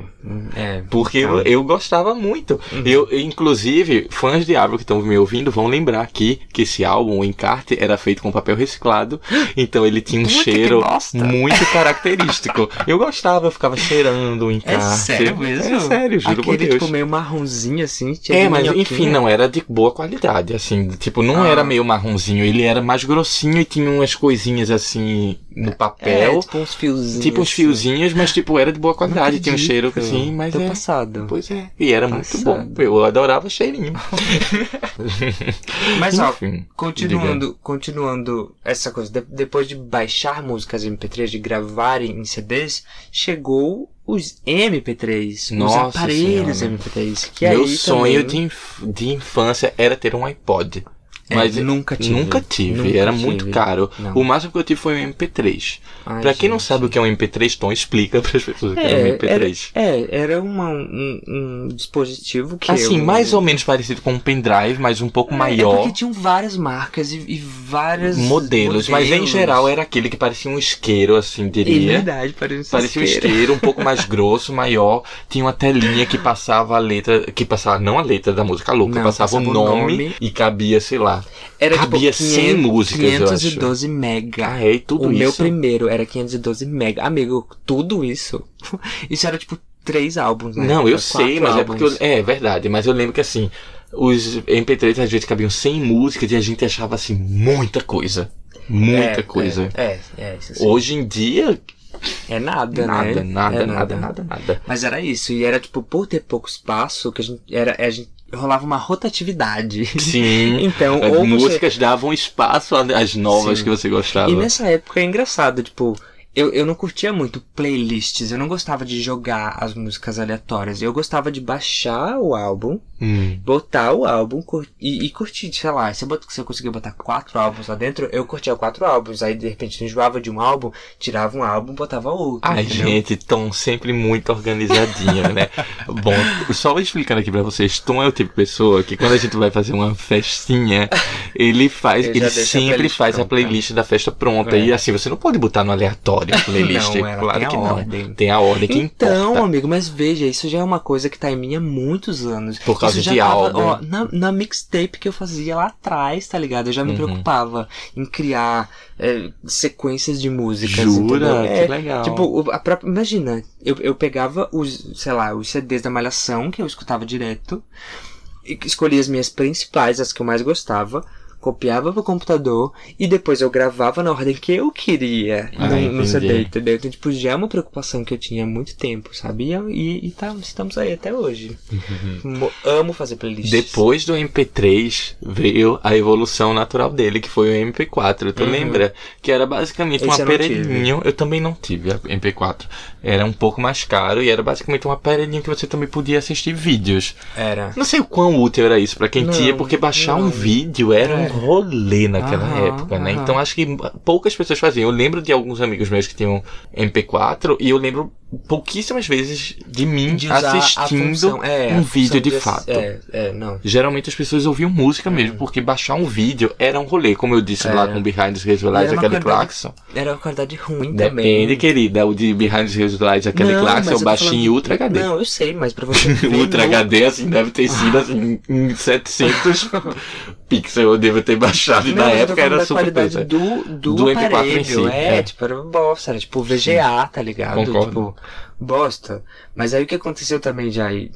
é. Porque eu, eu gostava muito. Uhum. Eu, inclusive, fãs de Avril que estão me ouvindo vão lembrar aqui que esse álbum, o encarte, era feito com papel reciclado. Então ele tinha um cheiro muito característico. Eu gostava, eu ficava cheirando o É encarte. sério mesmo? É sério, juro Aquele, por Deus. tipo, meio marronzinho, assim. tinha É, mas minhoquinha. enfim, não era de boa qualidade, assim, tipo, não Ah. era meio marronzinho, ele era mais grossinho e tinha umas coisinhas assim no É, papel, tipo uns fiozinhos. tipo uns assim. fiozinhos, mas tipo, era de boa qualidade, tinha um cheiro assim, mas Tô é. passado. Pois é, e era muito bom. Passado. Eu adorava cheirinho. Mas ó, Enfim, continuando, continuando essa coisa, de- depois de baixar músicas MP3, de gravarem em CDs, chegou os MP3, Nossa os aparelhos Senhora. MP3. Que Meu sonho também- de, inf- de infância era ter um iPod. É, Mas nunca tive. Nunca tive, Nunca era tive. muito caro. Não. O máximo que eu tive foi um MP3. Ai, pra quem não sabe o que é um MP3, Tom explica para as pessoas o que é, um É, era, MP3. é, era uma, um, um dispositivo que Assim, eu- mais ou menos parecido com um pendrive, mas um pouco É, É maior. porque tinham várias marcas e, e várias modelos, mas em modelos. geral era aquele que parecia um isqueiro, assim, É diria. verdade, parecia, Parecia um isqueiro. isqueiro, um pouco mais grosso, maior. Tinha uma telinha que passava a letra. Que passava, não a letra da música louca, Não, passava, passava o o nome, nome. e cabia, sei lá. Era Cabia tipo 100 músicas, eu acho. 512 mega. Ah, é, tudo o isso. meu primeiro era 512 mega. Amigo, tudo isso. Isso era tipo três álbuns, né? Não, eu Quatro sei, mas é porque. Eu, álbuns. é verdade, mas eu lembro que assim. Os MP3 às vezes cabiam 100 músicas e a gente achava assim muita coisa. Muita É, coisa. É, é, é, isso sim. Hoje em dia, É nada, nada, né? nada, É nada, nada, nada. Mas era isso, e era tipo, por ter pouco espaço, que a gente. Era, a gente rolava uma rotatividade. Sim. Então, As ou você- músicas davam espaço às novas Sim. que você gostava. E nessa época é engraçado, tipo, eu, eu não curtia muito playlists, eu não gostava de jogar as músicas aleatórias. Eu gostava de baixar o álbum, Hum. botar o álbum cur- e, e curtir, sei lá, se eu, bot- se eu conseguia botar quatro álbuns lá dentro, eu curtia quatro álbuns. Aí de repente eu enjoava de um álbum, tirava um álbum, botava outro. Ai, entendeu? gente, Tom sempre muito organizadinho, né? Bom, só explicando aqui pra vocês, Tom é o tipo de pessoa que quando a gente vai fazer uma festinha, ele faz, Ele a sempre playlist faz a pronta. playlist da festa pronta. É. E assim, você não pode botar no aleatório a playlist. Não, ela claro tem a que não. ordem. Tem a ordem que Então, importa. amigo, mas veja, isso já é uma coisa que tá em mim há muitos anos. Por de tava, álbum. Ó, na, na mixtape que eu fazia lá atrás, tá ligado? Eu já me Uhum. preocupava em criar é, sequências de músicas. Jura? entendeu? Que É, legal. Tipo, a própria, imagina, eu, eu pegava os, sei lá, os CDs da Malhação, que eu escutava direto, e escolhia as minhas principais, as que eu mais gostava, copiava pro computador e depois eu gravava na ordem que eu queria Ah, no, no. CD, entendeu? Então, tipo, já é uma preocupação que eu tinha há muito tempo, sabe? E, e, tá, estamos aí até hoje. Mo- Amo fazer playlists. Depois do MP3 veio a evolução natural dele, que foi o MP4. Tu Uhum. lembra? Que era basicamente Esse um eu aparelhinho. Eu também não tive a MP4. Era um pouco mais caro e era basicamente um aparelhinho que você também podia assistir vídeos. Era. Não sei o quão útil era isso pra quem Não, tinha, porque baixar não. um vídeo era É. um rolê naquela Aham, época, né? aham. Então acho que poucas pessoas faziam. Eu lembro de alguns amigos meus que tinham MP4 e eu lembro pouquíssimas vezes de mim De assistindo função- é, um vídeo de assi- fato. É, é, não. Geralmente as pessoas ouviam música mesmo, porque baixar um vídeo era um rolê, como eu disse lá Era. com Behind the Hills Lights, aquele Claxon. Era uma qualidade ruim Depende, também. querida. O de Behind the Hills Lights, aquele é eu baixinho falando- Ultra HD. Não, eu sei, mas pra você Ultra no- HD, assim, deve ter sido assim, em 700 pixels eu devo ter baixado. E Não, na época era super coisa. do, do, Do MP4 aparelho. em si, é, é. tipo, era bosta, era tipo VGA, tá ligado? Concordo. Tipo, bosta. Mas aí o que aconteceu também já aí?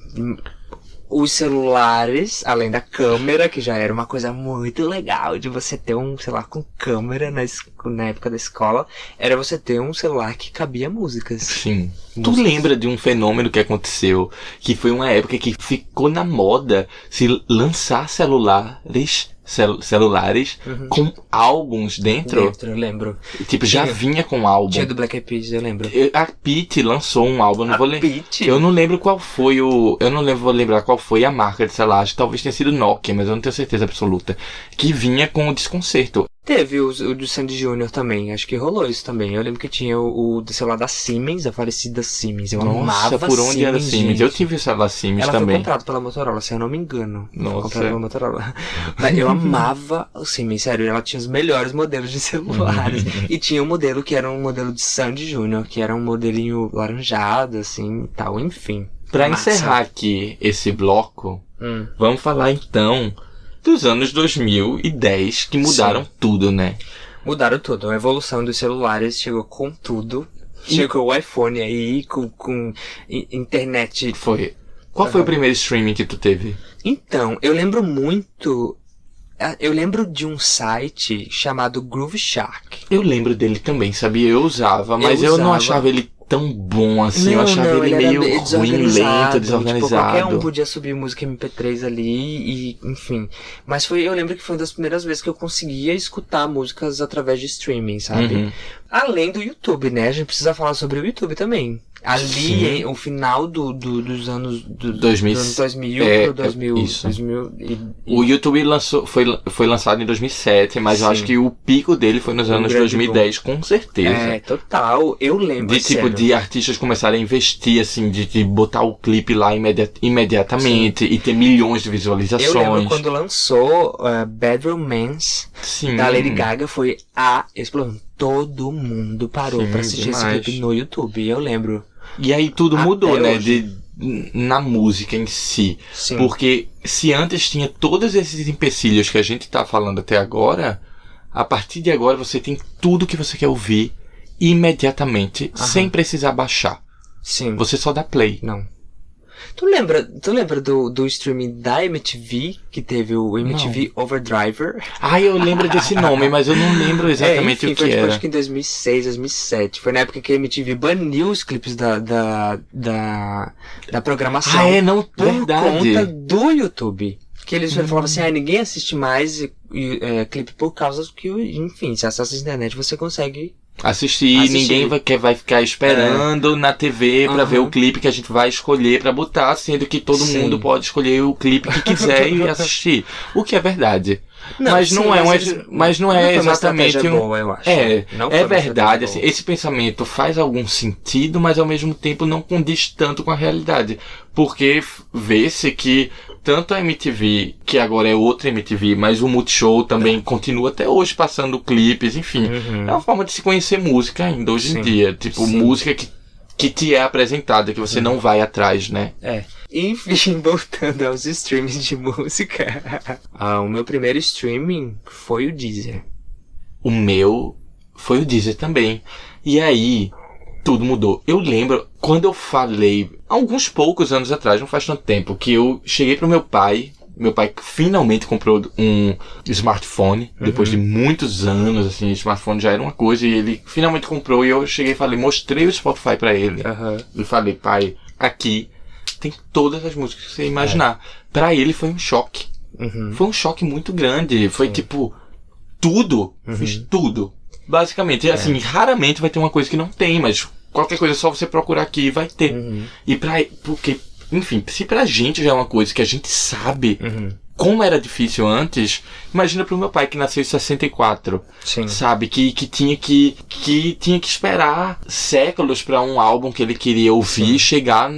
Os celulares, além da câmera, que já era uma coisa muito legal de você ter um celular com câmera na, na época da escola, era você ter um celular que cabia músicas. Sim. Tu lembra de um fenômeno que aconteceu? Que foi uma época que ficou na moda se lançar celulares, cel- celulares com álbuns dentro? Dentro, eu lembro. Tipo, já Tinha. vinha com álbum. Tinha do Black Eyed Peas, eu lembro. A Pete lançou um álbum, não A vou lembrar. Eu não lembro qual foi o. Eu não lembro, vou lembrar qual foi a marca de celular. Talvez tenha sido Nokia, mas eu não tenho certeza absoluta. Que vinha com o desconcerto. Teve o, o do Sandy Júnior também, acho que rolou isso também. Eu lembro que tinha o, o do celular da Siemens, a falecida Siemens. Eu Nossa, amava por onde era Siemens, Siemens? gente. Eu tive o celular Siemens Ela foi também. comprada pela Motorola, se eu não me engano. Foi Nossa. comprada pela Motorola. Mas eu amava o Siemens, sério. Ela tinha os melhores modelos de celulares. e tinha um modelo que era um modelo de Sandy Júnior, que era um modelinho laranjado, assim, tal, enfim. Pra Massa. encerrar aqui esse bloco, Hum. vamos falar então dos anos 2010 que mudaram tudo, né? Mudaram tudo. A evolução dos celulares chegou com tudo. Chegou o iPhone aí, com, com internet. Foi. Qual foi o primeiro streaming que tu teve? Então, eu lembro muito. Eu lembro de um site chamado Groove Shark. Eu lembro dele também, sabia? Eu usava, mas eu, não usava. achava ele tão bom assim. eu achava ele, era meio ruim, desorganizado, lento, Tipo, qualquer desorganizado. um podia subir música MP3 ali e, enfim. Mas foi, eu lembro que foi uma das primeiras vezes que eu conseguia escutar músicas através de streaming, sabe? Uhum. Além do YouTube, né? A gente precisa falar sobre o YouTube também. Ali, Sim. em- o final do, do- dos anos do, 2000, dos anos 2000 é, pro 2000, isso. 2000 e, e O YouTube lançou, foi, foi lançado em 2007, mas eu Sim. acho que o pico dele foi nos Um anos grande 2010, com certeza. É, total. Eu lembro. De tipo, sério. de artistas começarem a investir, assim, de, de botar o clipe lá imedi- imediatamente e ter milhões de Eu visualizações. lembro quando lançou uh, Bad Romance Sim. da Lady Gaga, foi a explosão. Todo mundo parou Sim, pra assistir esse demais. clipe no YouTube. Eu lembro. E aí tudo Até mudou, né? De, na música em si. Sim. Porque se antes tinha todos esses empecilhos que a gente tá falando até agora, a partir de agora você tem tudo que você quer ouvir imediatamente, sem precisar baixar. Sim. Você só dá play. Não. Tu lembra, tu lembra do, do streaming da MTV, que teve o MTV Overdriver? Ah, eu lembro desse nome, mas eu não lembro exatamente é, enfim, o que foi, era. acho que em 2006, 2007. Foi na época que a MTV baniu os clipes da, da, da, da programação. Ah, é, não, por verdade. conta do YouTube. Que eles falavam assim, ah, ninguém assiste mais e- e, é, clipe por causa que, enfim, se acessa a internet você consegue. Assistir, Assistir. ninguém vai, quer, vai ficar esperando na TV pra Aham. ver o clipe que a gente vai escolher pra botar, sendo que todo Sim. mundo pode escolher o clipe que quiser e assistir. O que é verdade. mas não sim, é um, eles- mas não é uma exatamente um, boa, eu acho. É, Não é verdade. Assim, esse pensamento faz algum sentido, mas ao mesmo tempo não condiz tanto com a realidade. Porque vê-se que tanto a MTV, que agora é outra MTV, mas o Multishow também continua até hoje passando clipes, enfim. Uhum. É uma forma de se conhecer música ainda hoje em Sim. dia. Tipo, Sim. música que, que te é apresentada, que você não vai atrás, né? É. Enfim, voltando aos streamings de música. Ah, o meu primeiro streaming foi o Deezer. O meu foi o Deezer também. E aí, tudo mudou. Eu lembro quando eu falei, alguns poucos anos atrás, não faz tanto tempo, que eu cheguei pro meu pai. Meu pai finalmente comprou um smartphone, depois de muitos anos, assim, smartphone já era uma coisa, e ele finalmente comprou, e eu cheguei e falei, mostrei o Spotify pra ele. Aham. E falei, pai, aqui tem todas as músicas que você imaginar. Pra ele foi um choque. Uhum. Foi um choque muito grande. Foi tipo, tudo. Fiz tudo. Basicamente, assim, raramente vai ter uma coisa que não tem, mas qualquer coisa é só você procurar aqui e vai ter. Uhum. E pra. Porque, enfim, se pra gente já é uma coisa que a gente sabe Uhum. como era difícil antes, imagina pro meu pai que nasceu em 64, Sim. sabe? Que, que tinha que que tinha que esperar séculos pra um álbum que ele queria ouvir chegar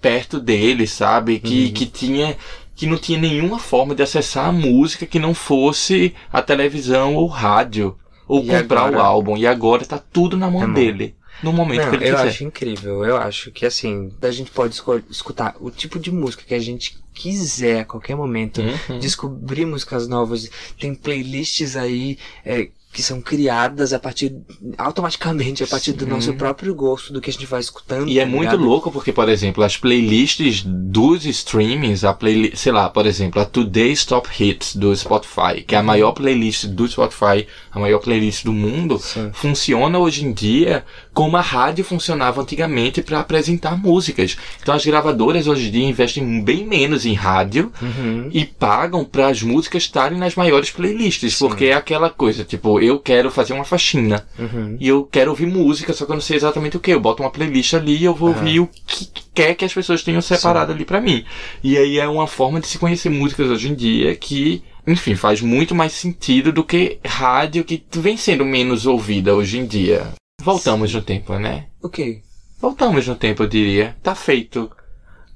perto dele, sabe? Que, Uhum. que tinha que não tinha nenhuma forma de acessar a música que não fosse a televisão ou rádio ou E comprar agora? o álbum. E agora tá tudo na mão Na mão. dele, no momento Não, que ele eu quiser. acho incrível. Eu acho que assim, a gente pode escutar o tipo de música que a gente quiser a qualquer momento. Uhum. Descobrir músicas novas. Tem playlists aí é, que são criadas a partir automaticamente a partir do Sim. nosso próprio gosto do que a gente vai escutando. E é tá muito ligado? louco porque, por exemplo, as playlists dos streamings, a playlist, sei lá, por exemplo, a Today's Top Hits do Spotify, que é a maior playlist do Spotify, a maior playlist do mundo, Sim. funciona hoje em dia como a rádio funcionava antigamente para apresentar músicas. Então as gravadoras hoje em dia investem bem menos em rádio Uhum. e pagam para as músicas estarem nas maiores playlists, Sim. porque é aquela coisa, tipo, eu quero fazer uma faxina Uhum. e eu quero ouvir música, só que eu não sei exatamente o que. Eu boto uma playlist ali e eu vou Aham. ouvir o que quer que as pessoas tenham separado ali pra mim. E aí é uma forma de se conhecer músicas hoje em dia que, enfim, faz muito mais sentido do que rádio que vem sendo menos ouvida hoje em dia. Voltamos no tempo, né? Ok. Voltamos no tempo, eu diria. Tá feito.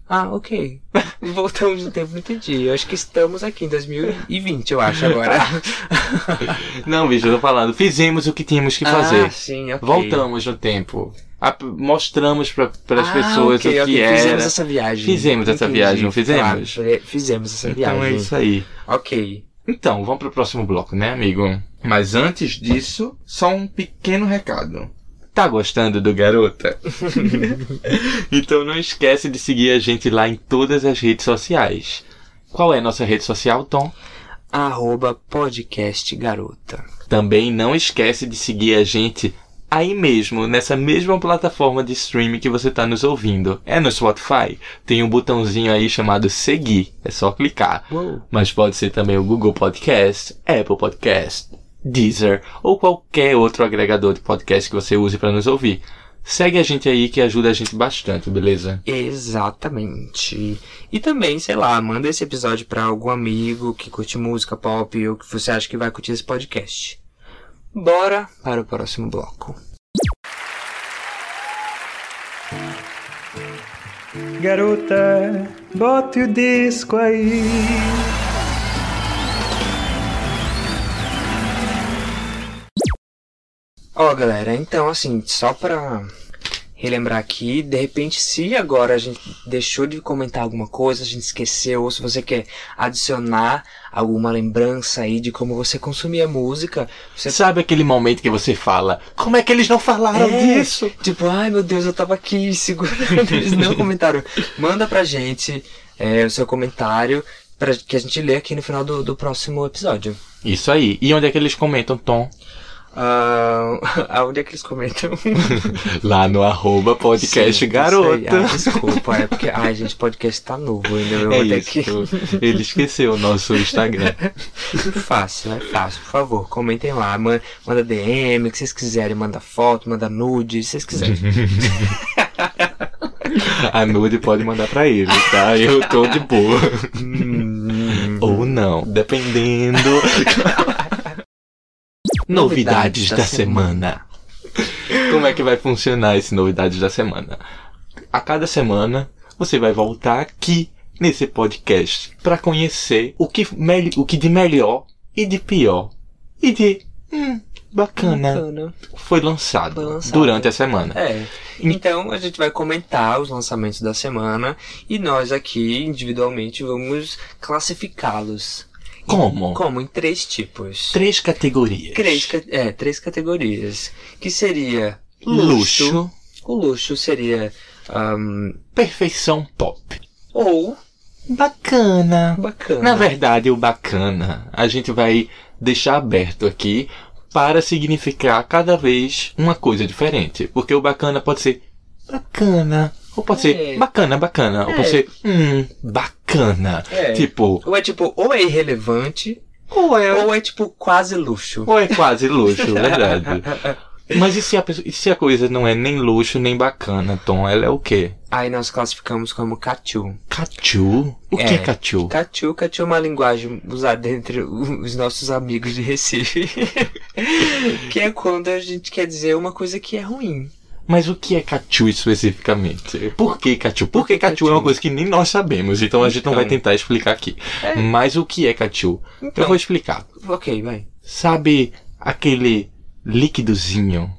Ah, ok. Voltamos no tempo, não entendi. Eu acho que estamos aqui em 2020, eu acho, agora. Não, bicho, eu tô falando. Fizemos o que tínhamos que fazer. Ah, sim, ok. Voltamos no tempo. Ap- mostramos para as Ah, pessoas ok, o que era. Fizemos essa viagem. Fizemos essa viagem, não fizemos? Claro, é, fizemos essa Então viagem. é isso aí. Ok. Então, vamos pro próximo bloco, né, amigo? Mas antes disso, só um pequeno recado. Tá gostando do Garota? então não esquece de seguir a gente lá em todas as redes sociais. Qual é a nossa rede social, Tom? Arroba podcast garota. Também não esquece de seguir a gente aí mesmo, nessa mesma plataforma de streaming que você está nos ouvindo. É no Spotify. Tem um botãozinho aí chamado seguir. É só clicar. Uou. Mas pode ser também o Google Podcast, Apple Podcast, Deezer ou qualquer outro agregador de podcast que você use para nos ouvir. Segue a gente aí que ajuda a gente bastante, beleza? Exatamente. E também, sei lá, manda esse episódio pra algum amigo que curte música pop ou que você acha que vai curtir esse podcast. Bora para o próximo bloco. Garota, bote o disco aí. Ó, galera, então assim, só pra relembrar aqui, de repente, se agora a gente deixou de comentar alguma coisa, a gente esqueceu, ou se você quer adicionar alguma lembrança aí de como você consumia música, você Sabe aquele momento que você fala, como é que eles não falaram É. disso? Tipo, ai meu Deus, eu tava aqui segurando, eles não comentaram. Manda pra gente é, o seu comentário pra, que a gente lê aqui no final do, do próximo episódio. Isso aí. E onde é que eles comentam, Tom? Ah, aonde é que eles comentam? Lá no arroba podcast Sim, garota. isso aí. Ah, desculpa, é porque, ai gente, podcast tá novo ainda, eu é isso. que... Ele esqueceu o nosso Instagram. Fácil, é fácil, por favor, comentem lá, man- manda DM, o que vocês quiserem, manda foto, manda nude, se vocês quiserem. A nude pode mandar pra ele, tá? Eu tô de boa. Hum, Ou não, dependendo. Novidades da, semana. Como é que vai funcionar esse Novidades da Semana? A cada semana você vai voltar aqui nesse podcast para conhecer o que, o que de melhor e de pior e de hum, bacana, bacana. Foi, lançado Foi lançado. durante a semana. É. Então a gente vai comentar os lançamentos da semana e nós aqui individualmente vamos classificá-los. Como? Como? Em três tipos. Três categorias. Três, é, três categorias. Que seria Luxo, O luxo seria ahn, perfeição pop. ou Bacana. bacana. Na verdade, o bacana a gente vai deixar aberto aqui para significar cada vez uma coisa diferente. Porque o bacana pode ser bacana, ou pode ser É. bacana, bacana, ou É. pode ser hum, bacana. É. Tipo, Ou é tipo, ou é irrelevante, ou é, ou é tipo quase luxo. ou é quase luxo, verdade. Mas e se, a pessoa, e se a coisa não é nem luxo nem bacana, Tom? Ela é o quê? Aí nós classificamos como Cachu. Cachu? O que é cachu? Cachu, cachu é uma linguagem usada entre os nossos amigos de Recife. que é quando a gente quer dizer uma coisa que é ruim. Mas o que é cachu especificamente? Por que cachu? Porque que cachu é uma coisa que nem nós sabemos, então a gente não vai Então. tentar explicar aqui. Mas o que é cachu? Eu Então. vou explicar. Ok, vai. Sabe aquele líquidozinho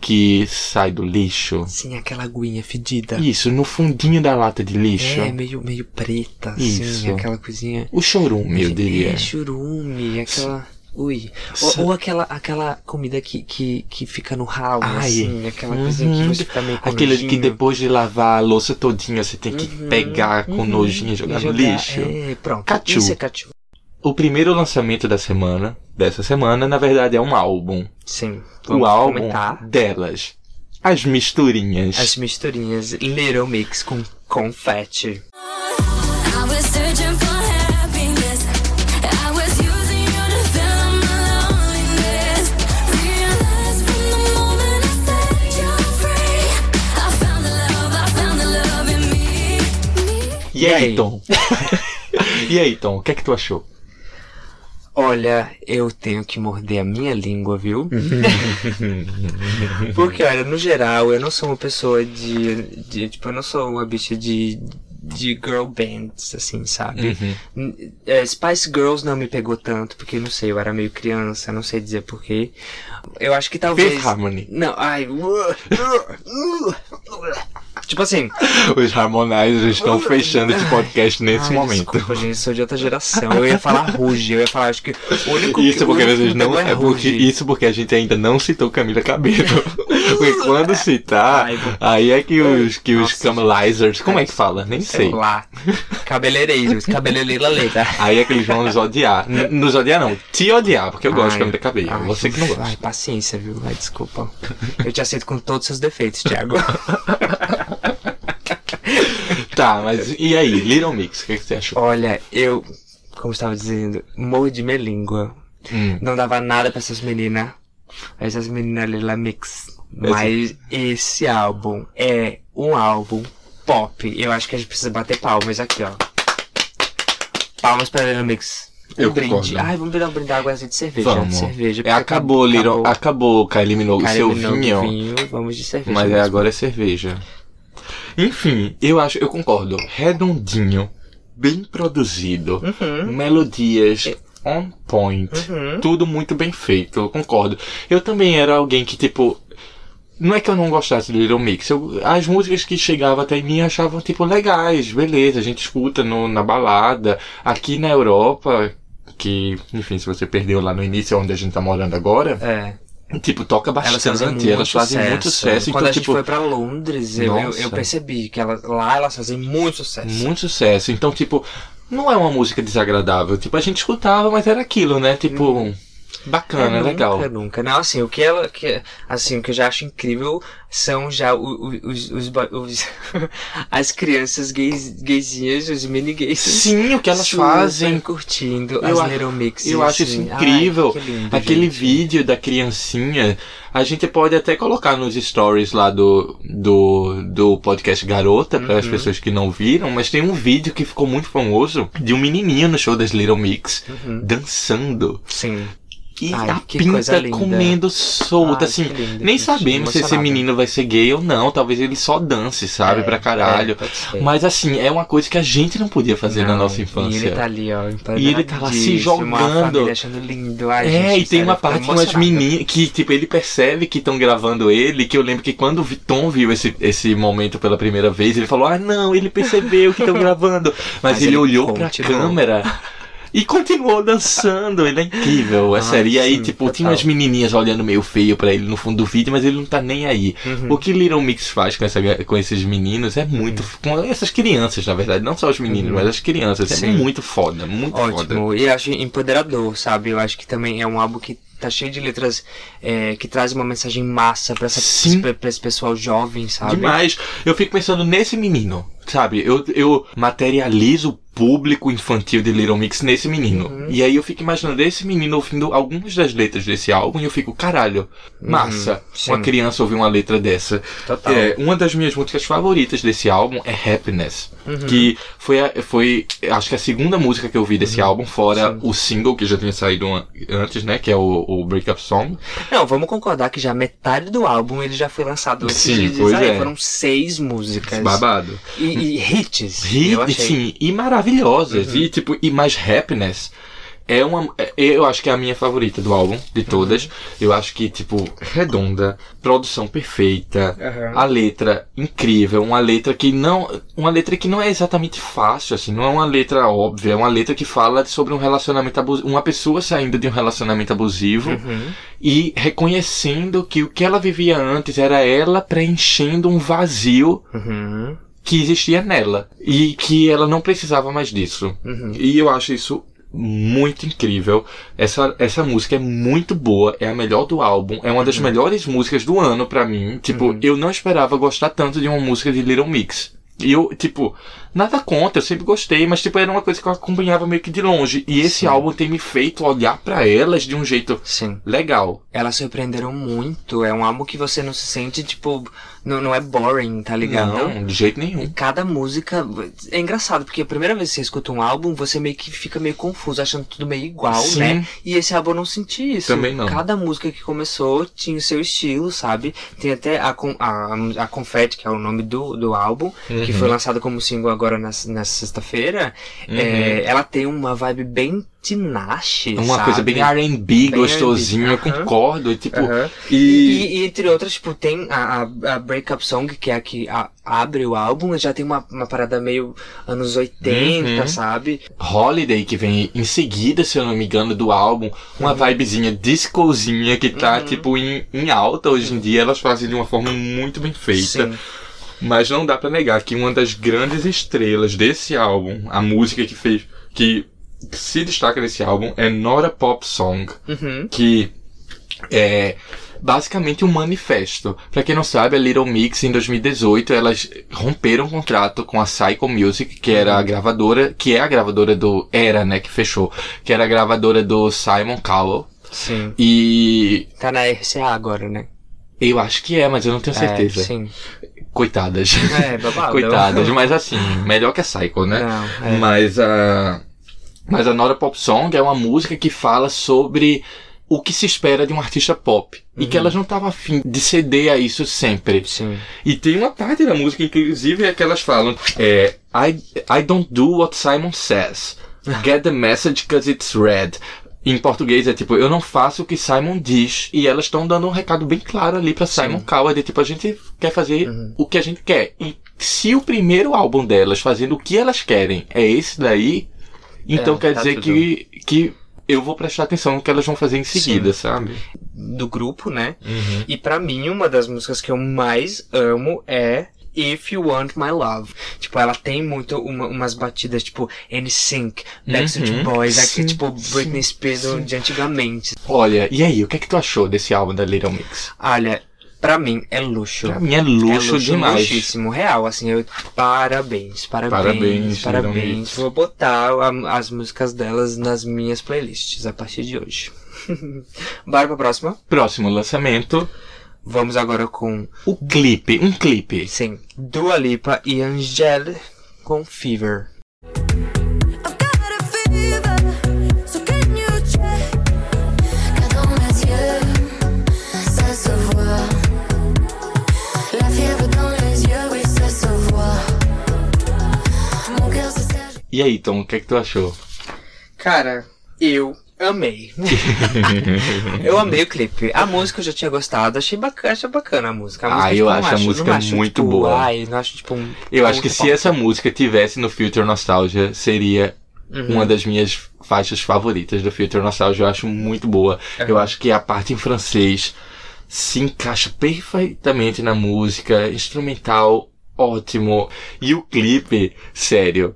que sai do lixo? Sim, aquela aguinha fedida. Isso, no fundinho da lata de lixo. É, meio, meio preta, assim, Isso. aquela coisinha. O chorume, eu diria. É, churume, aquela. Ui. Ou, ou aquela, aquela comida que, que, que fica no ralo, Ai. assim, aquela coisinha Uhum. que você fica meio com Aquele que nojinho. depois de lavar a louça todinha você tem que Uhum, pegar com uhum, nojinho e e jogar no lixo. É, pronto. Cachu. Isso é cachu. O primeiro lançamento da semana, dessa semana, na verdade é um álbum. Sim. o álbum comentar delas. As misturinhas. as misturinhas Little Mix com confete. E E aí, aí? Tom? e aí, Tom? O que é que tu achou? Olha, eu tenho que morder a minha língua, viu? Porque, olha, no geral, eu não sou uma pessoa de. de tipo, eu não sou uma bicha de. de girl bands, assim, sabe? N- é, Spice Girls não me pegou tanto, porque não sei, eu era meio criança, não sei dizer porquê. Eu acho que talvez. Fifth Harmony. Não, ai. Tipo assim. Os Harmonizers estão fechando esse podcast nesse ai, momento. Desculpa, gente, sou de outra geração. Eu ia falar Ruge, eu ia falar, acho que o único Isso que, porque único que vocês me não. pegou É porque, isso porque a gente ainda não citou Camila Cabello. porque quando citar, Ai, vou- aí é que os, que os Camelizers. Como é que fala? Nem sei. Sei lá. Cabeleireiros, cabeleireira leita. Aí é que eles vão nos odiar. N- Nos odiar não, te odiar, porque eu gosto de Ai, Camila Cabello. ai, Você que não Ai, gosta. paciência, viu? Ai, desculpa. Eu te aceito com todos os seus defeitos, Thiago. Tá, mas e aí, Little Mix, o que, que você achou? Olha, eu, como estava dizendo, mordi minha língua. Hum. Não dava nada pra essas meninas. Essas meninas Lila Mix. Mas esse álbum é um álbum pop. Eu acho que a gente precisa bater palmas aqui, ó. Palmas pra Lila Mix. Um Eu brinde. concordo. Ai, vamos brindar um brinde água de cerveja. Vamos. De cerveja. É, porque acabou, Little. acabou. Acabou, Kylie Minogue, o seu Kylie Minogue, vinho. vinho, vamos de cerveja. Mas é, agora é cerveja. Enfim, eu acho, eu concordo. Redondinho, bem produzido, Uhum. melodias on point, tudo muito bem feito, eu concordo. Eu também era alguém que, tipo, não é que eu não gostasse do Little Mix, eu, as músicas que chegavam até mim achavam, tipo, legais, beleza, a gente escuta no, na balada. Aqui na Europa, que, enfim, se você perdeu lá no início, onde a gente tá morando agora, É. tipo, toca Elas bastante, fazem muito elas fazem muito sucesso. Quando então, a gente tipo, foi pra Londres, eu, eu, eu percebi que elas, lá elas fazem muito sucesso. Muito sucesso. Então, tipo, não é uma música desagradável. Tipo, a gente escutava, mas era aquilo, né? Tipo, bacana, É, legal. Nunca, nunca. Não, assim, o que ela. Que, assim, o que eu já acho incrível são já os, os, bo- os- as crianças gays, gaysinhas, os mini gays. Sim, o que elas super fazem. curtindo Eu as Little Mixes. Eu acho isso assim. incrível. Ai, lindo, Aquele gente. vídeo da criancinha, a gente pode até colocar nos stories lá do, do, do podcast Garota, para Uhum. as pessoas que não viram, mas tem um vídeo que ficou muito famoso de um menininho no show das Little Mix, dançando. Sim. E. Ai, a pinta comendo solta, Ai, assim. lindo, nem sabemos se esse menino vai ser gay ou não. Talvez ele só dance, sabe? É, pra caralho. é. Mas assim, é uma coisa que a gente não podia fazer na Não, nossa infância. E ele tá ali, ó. E ele tá lá se A jogando. achando lindo. Ai, É, gente, e tem uma parte com as meninas que, tipo, ele percebe que estão gravando ele, que eu lembro que quando o Tom viu esse, esse momento pela primeira vez, ele falou, ah não, ele percebeu que estão gravando. Mas, Mas ele, ele olhou pra continuou. câmera e continuou dançando. Ele é incrível, é sério. E aí, sim, tipo, total. tinha umas menininhas olhando meio feio pra ele no fundo do vídeo, mas ele não tá nem aí. Uhum. O que Little Mix faz com, essa, com esses meninos é muito. Com essas crianças, na verdade. Não só os meninos, mas as crianças. É Uhum. Sim. muito foda, muito foda. Ótimo. E eu acho empoderador, sabe? Eu acho que também é um álbum que tá cheio de letras é, que traz uma mensagem massa pra, pra esse pessoal jovem, sabe? Demais. Eu fico pensando nesse menino, sabe? Eu, eu materializo público infantil de Little Mix nesse menino. Uhum. E aí eu fico imaginando esse menino ouvindo algumas das letras desse álbum e eu fico, caralho, massa, Uhum, uma criança ouvir uma letra dessa. Total. É, uma das minhas músicas favoritas desse álbum é Happiness, Uhum. que foi, a- foi, acho que a segunda música que eu vi desse álbum, fora Uhum. Sim. o single que já tinha saído an- antes, né, que é o, o Breakup Song. Não, vamos concordar que já metade do álbum ele já foi lançado Sim, pois aí, é. Foram seis músicas. Babado. E, e hits. Uhum. sim, e maravilhosas. E tipo, e mais happiness. É uma. é- Eu acho que é a minha favorita do álbum, de todas. Uhum. Eu acho que, tipo, redonda, produção perfeita, Aham. a letra incrível, uma letra que não. Uma letra que não é exatamente fácil, assim, não é uma letra óbvia, é uma letra que fala sobre um relacionamento abusivo. Uma pessoa saindo de um relacionamento abusivo Uhum. e reconhecendo que o que ela vivia antes era ela preenchendo um vazio Uhum. Que existia nela e que ela não precisava mais disso. Uhum. E eu acho isso muito incrível. Essa, essa música é muito boa, é a melhor do álbum, é uma das melhores músicas do ano pra mim. Tipo, eu não esperava gostar tanto de uma música de Little Mix. E eu, tipo, nada contra, eu sempre gostei, mas tipo, era uma coisa que eu acompanhava meio que de longe. E esse álbum tem me feito olhar pra elas de um jeito Sim. legal. Elas surpreenderam muito. É um álbum que você não se sente, tipo, não, não é boring, tá ligado? Não, de jeito E nenhum. cada música. É engraçado, porque a primeira vez que você escuta um álbum, você meio que fica meio confuso, achando tudo meio igual, Sim. né? E esse álbum eu não senti isso. Também não. Cada música que começou tinha o seu estilo, sabe? Tem até a, a, a Confetti, que é o nome do, do álbum, que Uhum. foi lançado como single agora nessa, nessa sexta-feira. É, ela tem uma vibe bem Tinashe, Uhum. Uma sabe? coisa bem R&B, gostosinha, aham. concordo. Tipo, Aham. e... E, e entre outras, tipo, tem a, a, a Breakup Song, que é a que a- abre o álbum, já tem uma, uma parada meio anos 80, Uhum. sabe? Holiday, que vem em seguida, se eu não me engano, do álbum, uma Uhum. vibezinha discozinha que tá, tipo, em, em alta hoje em dia. Elas fazem de uma forma muito bem feita. Sim. Mas não dá pra negar que uma das grandes estrelas desse álbum, a música que fez, que se destaca nesse álbum é Not a Pop Song, Uhum. que é basicamente um manifesto. Pra quem não sabe, a Little Mix em 2018 elas romperam um contrato com a Psycho Music, que era a gravadora, que é a gravadora do era, né, que fechou, que era a gravadora do Simon Cowell. Sim. E Tá na RCA agora, né? eu acho que é, mas eu não tenho certeza. É, sim. Coitadas. É, babado. Coitadas, mas assim, melhor que a Psycho, né? Não, é. Mas a. Mas a Nora Pop Song é uma música que fala sobre o que se espera de um artista pop. E Uhum. que elas não estavam afim de ceder a isso sempre. Sim. E tem uma parte da música, inclusive, é que elas falam: é, I, I don't do what Simon says. Get the message cause it's red. Em português é tipo, eu não faço o que Simon diz. E elas estão dando um recado bem claro ali pra Simon Cowell. De tipo, a gente quer fazer Uhum. o que a gente quer. E se o primeiro álbum delas fazendo o que elas querem é esse daí, então É, quer tá dizer tudo. que, que eu vou prestar atenção no que elas vão fazer em seguida, sabe? Do grupo, né? Uhum. E pra mim, uma das músicas que eu mais amo é If You Want My Love. Tipo, ela tem muito uma- umas batidas, tipo, NSYNC, Backstreet Uhum. Boys, aqui, Sim, tipo, Britney sim, Spears sim. de antigamente. Olha, e aí, o que é que tu achou desse álbum da Little Mix? Olha, pra mim é luxo. Pra mim é luxo, é demais. luxíssimo, real, assim, eu, parabéns, parabéns, Parabéns, parabéns. Vou botar a- as músicas delas nas minhas playlists a partir de hoje. Bora pra próxima. Próximo lançamento, Vamos agora com, o clipe, um clipe. sim, Dua Lipa e Angèle com Fever. E aí, Tom, o que é que tu achou? Cara, eu amei. eu amei o clipe. A música eu já tinha gostado, achei bacana, achei bacana a música. A Ah, música, eu não acho a música acho, muito tipo, boa. Ai, não acho, tipo, um, Eu acho que se essa música tivesse no Future Nostalgia, seria Uhum. uma das minhas faixas favoritas do Future Nostalgia. Eu acho muito boa. Eu acho que a parte em francês se encaixa perfeitamente na música, instrumental ótimo. E o clipe, sério.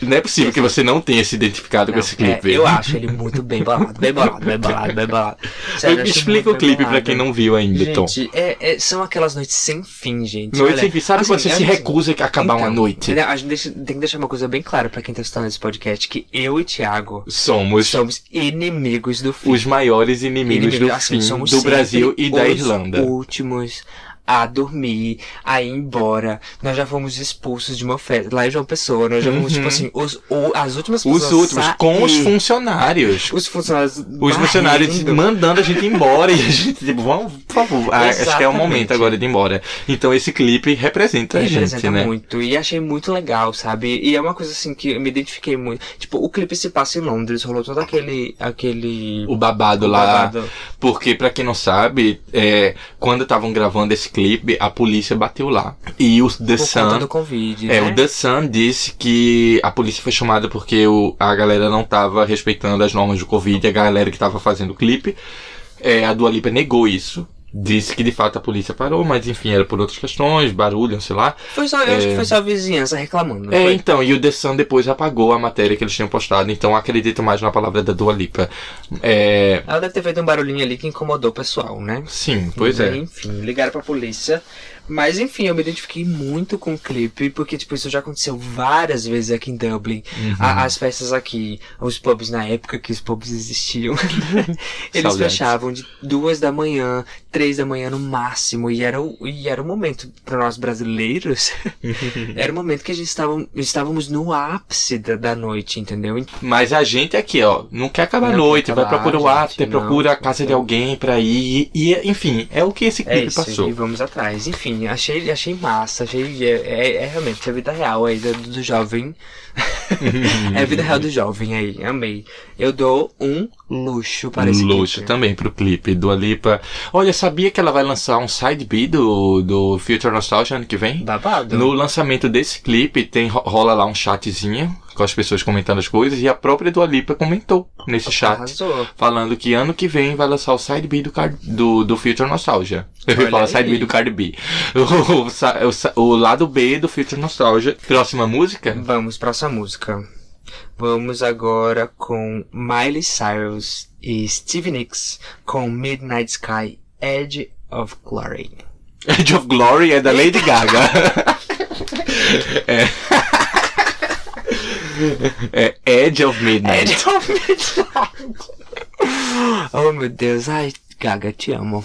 Não é possível que você não tenha se identificado com Não, esse clipe. é, eu acho ele muito bem bolado, bem bolado, bem bolado, bem bolado. Sério, Explica o clipe pra bolado. quem não viu ainda, Tom. Gente, é- é- são aquelas noites sem fim, gente. Noite Olha, sem fim. Sabe assim, quando você é se assim, recusa a acabar uma então, noite? entendeu? A gente deixa- tem que deixar uma coisa bem clara pra quem tá escutando esse podcast, que eu e Thiago Somos somos inimigos do fim. os maiores inimigos do assim, fim do Brasil e da os Irlanda. últimos a dormir, a ir embora. Nós já fomos expulsos de uma festa lá em João Pessoa. Nós já fomos, tipo assim, os, o- as últimas Uhum. Os pessoas últimos, sair. com os funcionários. Os funcionários. Os funcionários mandando a gente embora e a gente, tipo, vamos, por favor. Ah, acho que é o momento agora de ir embora. Então esse clipe representa a gente, representa né? muito. E achei muito legal, sabe? E é uma coisa assim que eu me identifiquei muito. Tipo, o clipe se passa em Londres, rolou todo aquele. aquele. O babado o lá. babado. Porque, pra quem não sabe, é, quando estavam gravando esse clipe, a polícia bateu lá. E o The Por Sun. do Covid. É, né? o The Sun disse que a polícia foi chamada porque o, a galera não tava respeitando as normas do Covid, a galera que tava fazendo o clipe. É, a Dua Lipa negou isso. Disse que de fato a polícia parou, mas enfim, era por outras questões, barulho, sei lá. Foi só, eu acho que foi só a vizinhança reclamando. É, foi? então, e o The Sun depois apagou a matéria que eles tinham postado, então acredito mais na palavra da Dua Lipa. É, Ela deve ter feito um barulhinho ali que incomodou o pessoal, né? sim, pois é. Enfim, ligaram pra polícia. Mas enfim, eu me identifiquei muito com o clipe, porque tipo, isso já aconteceu várias vezes aqui em Dublin. Uhum. A- as festas aqui, os pubs na época que os pubs existiam, eles Saudades. fechavam de duas da manhã, três da manhã no máximo. E era o, e era o momento, para nós brasileiros, era o momento que a gente estava, estávamos no ápice da, da noite, entendeu? Mas a gente aqui, ó, não quer acabar a Não noite, quer vai acabar, procurar o after, não, procura a não casa quer. de alguém pra ir, e, enfim, é o que esse É clipe isso, passou. e vamos atrás. Enfim, achei, achei massa, achei. É, é, é realmente a vida real aí do, do jovem. é a vida real do jovem aí, amei. Eu dou um luxo para esse Luxo clipe. também pro clipe do Alipa. Olha, sabia que ela vai lançar um side B do, do Future Nostalgia ano que vem? Babado. No lançamento desse clipe, tem, ro- rola lá um chatzinho com as pessoas comentando as coisas e a própria Dua Lipa comentou nesse chat. Arrasou. Falando que ano que vem vai lançar o side B do, Card, do, do Future Nostalgia. Eu ia falar side B do Cardi B. O, o o lado B do Future Nostalgia. Próxima música? Vamos para essa música. Vamos agora com Miley Cyrus e Stevie Nicks com Midnight Sky Edge of Glory. Edge of Glory é da Lady Gaga. é. É Edge of Midnight. Edge of Midnight. oh meu Deus, ai, Gaga, te amo.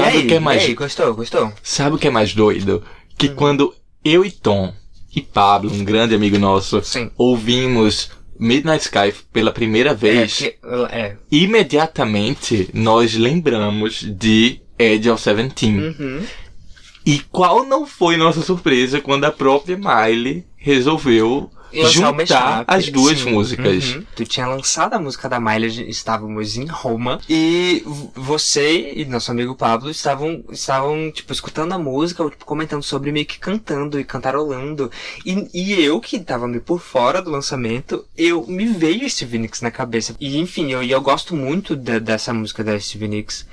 Sabe aí, o que é mais aí, gostou, gostou? Sabe o que é mais doido? Que Hum. quando eu e Tom e Pablo, um grande amigo nosso, Sim. ouvimos Midnight Sky pela primeira É, vez, que- é. imediatamente nós lembramos de Edge of Seventeen. Uhum. E qual não foi nossa surpresa quando a própria Miley resolveu juntar as duas sim. músicas. Uhum. Tu tinha lançado a música da Miley, estávamos em Roma. E você e nosso amigo Pablo estavam, estavam tipo, escutando a música, ou, tipo, comentando sobre, meio que cantando e cantarolando. E, e eu, que tava meio por fora do lançamento, eu me veio Stevie Nicks na cabeça. E enfim, eu, eu gosto muito da- dessa música da Stevie Nicks.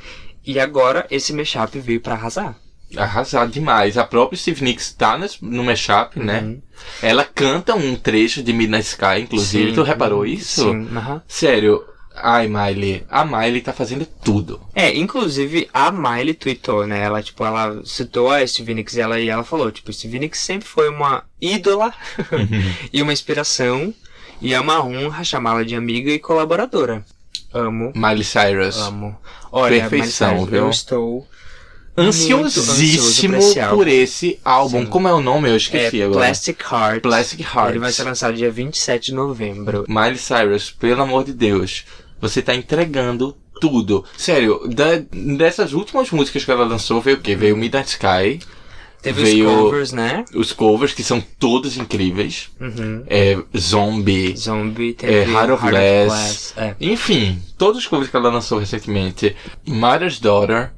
E agora esse mashup veio pra arrasar. Arrasado demais. A própria Steve Nicks tá no mashup, né? Uhum. Ela canta um trecho de Midnight Sky, inclusive. Sim, tu reparou uhum, isso? Sim, aham. Sério. Ai, Miley. A Miley tá fazendo tudo. É, inclusive a Miley tweetou, né? Ela, tipo, ela citou a Stevie Nicks e ela, e ela falou, tipo, Stevie Nicks sempre foi uma ídola e uma inspiração e é uma honra chamá-la de amiga e colaboradora. Amo, Miley Cyrus. amo. Olha, Perfeição, Miley Cyrus, viu? eu estou Ansiosíssimo ansioso por esse por esse álbum. Sim. Como é o nome? Eu é, esqueci agora. Plastic Heart. Plastic Hearts. Ele vai ser lançado dia 27 de novembro. Miley Cyrus, pelo amor de Deus. Você tá entregando tudo. Sério, da- dessas últimas músicas que ela lançou, veio o quê? Veio Midnight Sky, Teve Veio- os covers, né? os covers, que são todos incríveis. Uhum. É, Zombie. Zombie, teve É, Heart of. Glass. É. Enfim, todos os covers que ela lançou recentemente. Mother's Daughter.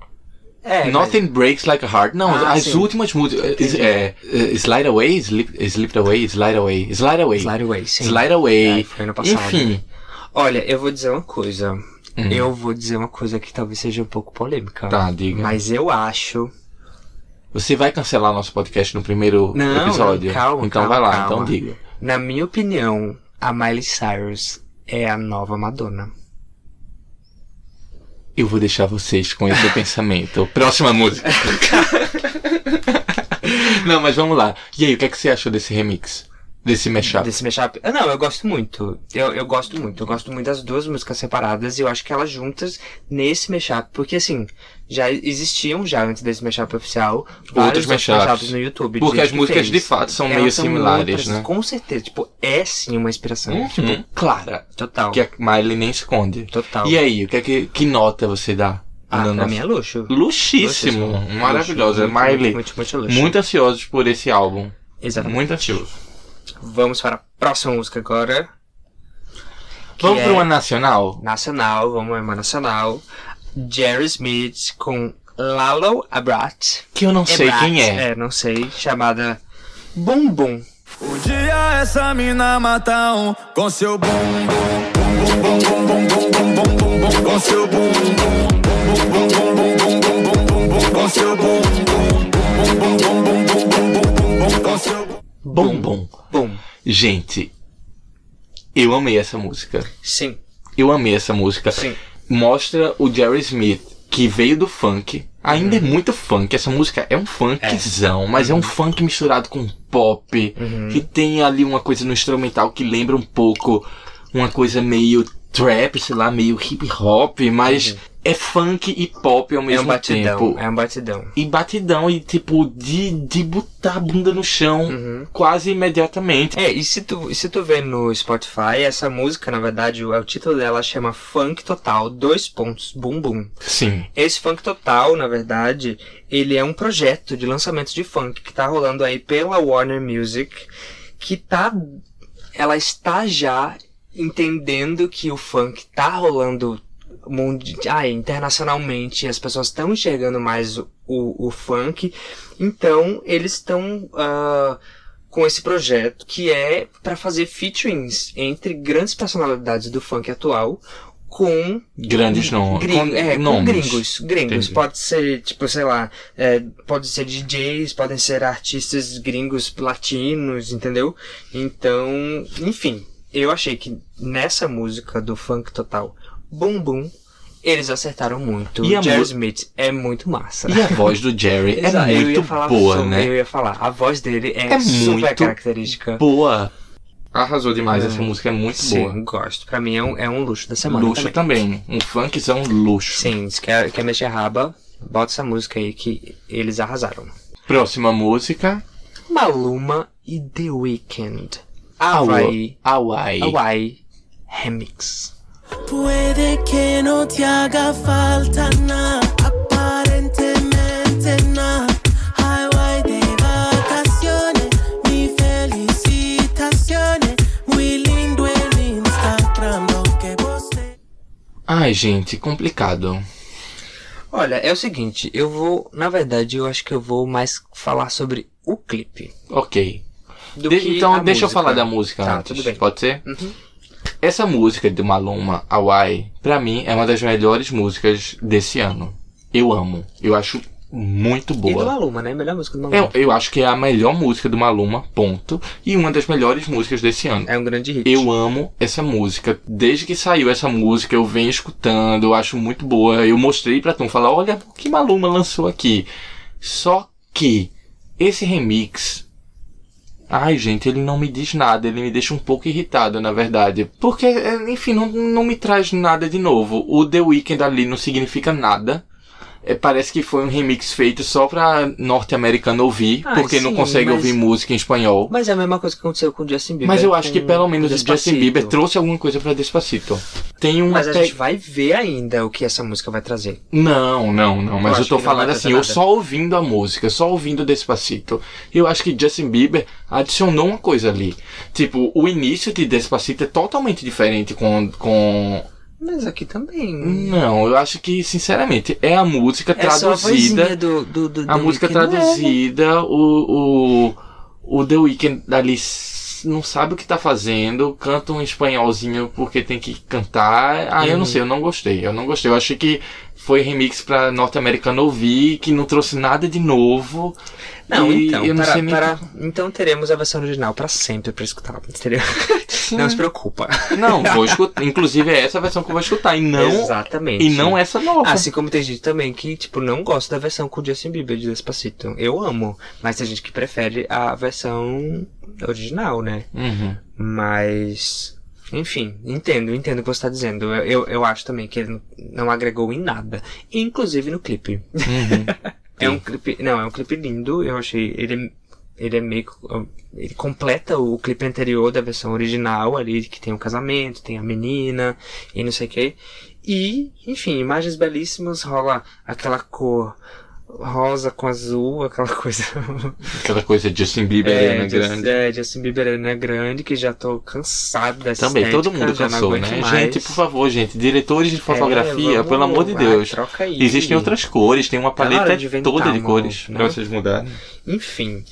É, Nothing Breaks Like a Heart. Não, Ah, as sim. últimas músicas. É, é, Slide Away, Slip, Slip Away, Slide Away, Slide Away. Slide Away, sim. Slide Away. É, foi ano passado. Enfim. Olha, eu vou dizer uma coisa. Hum. Eu vou dizer uma coisa que talvez seja um pouco polêmica. Tá, diga. Mas eu acho. Você vai cancelar nosso podcast no primeiro Não, episódio? não, calma, Então calma, vai lá, calma. então diga. Na minha opinião, a Miley Cyrus é a nova Madonna. Eu vou deixar vocês com esse pensamento. Próxima música. Não, mas vamos lá. E aí, o que, é que você achou desse remix? Desse mashup? Desse mashup. Ah, Não, eu gosto muito. Eu, eu gosto muito. Eu gosto muito das duas músicas separadas e eu acho que elas juntas nesse mashup. Porque assim, já existiam já antes desse mashup oficial vários outros mashups. mashups no YouTube. Porque as músicas fez. de fato são Elas meio são similares, outras, né? Com certeza. Tipo, é sim uma inspiração. Uhum, Tipo, clara. total. Que a Miley nem esconde. Total. E aí, o que, é que, que nota você dá? Ah, No pra nosso- mim é luxo. Luxíssimo. Luxo, Maravilhosa. luxo, muito, Miley, Muito, muito luxo. muito ansiosos por esse álbum. Exatamente. Muito ansioso. Vamos para a próxima música agora. Vamos é para uma nacional? Nacional, vamos para uma nacional. Jerry Smith com Lalo Abrat. Que eu não Ebrat, sei quem é. É, não sei. Chamada Bumbum. O dia essa mina mata um com seu bumbum. Bum, bum, bum, bum, bum, bum, com seu bumbum. Bum, bum, bumbum. Bom, bom. Bum. Gente, eu amei essa música. Sim, Eu amei essa música. sim. Mostra o Jerry Smith, que veio do funk. Ainda Uhum. é muito funk. Essa música é um funkzão, mas é Uhum. um funk misturado com pop. Que tem ali uma coisa no instrumental que lembra um pouco uma coisa meio trap, sei lá, meio hip hop, mas é funk e pop ao Uhum. É mesmo um batidão. tempo. É um batidão. E batidão, e tipo, de, de botar a bunda no chão Uhum. quase imediatamente. É, e se tu, se tu vê no Spotify, essa música, na verdade, o, o título dela chama Funk Total, dois pontos, bum bum. Sim. Esse Funk Total, na verdade, ele é um projeto de lançamento de funk que tá rolando aí pela Warner Music, que tá. Ela está já entendendo que o funk tá rolando mundi ah, internacionalmente, as pessoas estão enxergando mais o, o, o funk, então eles estão. ah, com esse projeto que é para fazer featurings entre grandes personalidades do funk atual com Grandes. Gring- é, nomes. gringos. Gringos. Entendi. Pode ser, tipo, sei lá, é, pode ser DJs, podem ser artistas gringos latinos, entendeu? Então, enfim, eu achei que nessa música do Funk Total, Bum Bum, eles acertaram muito. E a Jerry Smith é muito massa. E a voz do Jerry é muito falar boa, sobre- né? Eu ia falar, a voz dele é, É super muito característica. Boa. Arrasou demais, essa música é muito Sim, boa. gosto. Pra mim é um, é um luxo da semana Luxo também. também. Um funkzão luxo. Sim, se quer, quer mexer a raba, bota essa música aí que eles arrasaram. Próxima música. Maluma e The Weeknd. Hawaii, Hawaii. Hawaii Remix. Puede que no te haga falta nada, aparentemente nada. Highway de vacaciones, mi felicitaciones. Muy lindo el Instagram, lo que você. Ai, gente, complicado. Olha, é o seguinte, eu vou, na verdade, eu acho que eu vou mais falar sobre o clipe. Ok. De- então, deixa eu falar da música Tá, antes. tudo bem. Pode ser? Uhum. Essa música do Maluma, Hawaii, pra mim é uma das melhores músicas desse ano. Eu amo. Eu acho muito E do boa. Maluma, né? Melhor música do Maluma. Eu, eu acho que é a melhor música do Maluma, ponto. E uma das melhores músicas desse ano. É um grande hit. Eu amo essa música. Desde que saiu essa música, eu venho escutando, eu acho muito boa. Eu mostrei pra Tom falar, olha o que Maluma lançou aqui. Só que esse remix. Ai, gente, ele não me diz nada, ele me deixa um pouco irritado, na verdade. Porque, é, enfim, não, não me traz nada de novo. O The Weeknd ali não significa nada. É, parece que foi um remix feito só pra norte-americano ouvir, Ah, porque não sim, consegue mas- ouvir música em espanhol. Mas é a mesma coisa que aconteceu com o Justin Bieber. Mas eu acho que pelo menos o Justin. Bieber trouxe alguma coisa pra Despacito. Tem uma Mas a pe- gente vai ver ainda o que essa música vai trazer. Não, não, não. Mas Eu eu, tô não falando assim, eu nada. só ouvindo a música, só ouvindo Despacito. Eu acho que Justin Bieber adicionou uma coisa ali. Tipo, o início de Despacito é totalmente diferente com, com Mas aqui também. Não, eu acho que, sinceramente, é a música É a traduzida. vozinha do, do, do A música Weeknd, né? traduzida, o, o, o The Weeknd ali não sabe o que tá fazendo, canta um espanholzinho porque tem que cantar. Ah, eu não Uhum. sei, eu não gostei. Eu não gostei. Eu achei que foi remix pra norte-americano ouvir, que não trouxe nada de novo. Não, E então, não para, para- então teremos a versão original pra sempre pra escutar. Entendeu? Não se preocupa. Não, vou escutar. Inclusive é essa versão que eu vou escutar. E não, Exatamente. e não essa nova. Assim como tem gente também que, tipo, não gosta da versão com o Justin Bieber de Despacito. Eu amo, mas tem gente que prefere a versão original, né? Uhum. Mas. Enfim, entendo, entendo o que você tá dizendo. Eu, eu, eu acho também que ele não- não agregou em nada. Inclusive no clipe. Uhum. É um clipe. Não, é um clipe lindo. Eu achei. Ele, ele é meio. Ele completa o clipe anterior da versão original ali, que tem o casamento, tem a menina e não sei o que. E, enfim, imagens belíssimas, rola aquela cor rosa com azul, aquela coisa. Aquela coisa de Justin Bieber é, Just- grande. é, Justin Bieber Arena Grande, que já tô cansado dessa Também, todo estética, mundo já não cansou, né? mais. Gente, por favor, gente, diretores de fotografia, vamos- pelo amor de Deus. troca aí. Existem outras cores, tem uma paleta de inventar toda de cores outra, pra né? vocês mudarem. Enfim.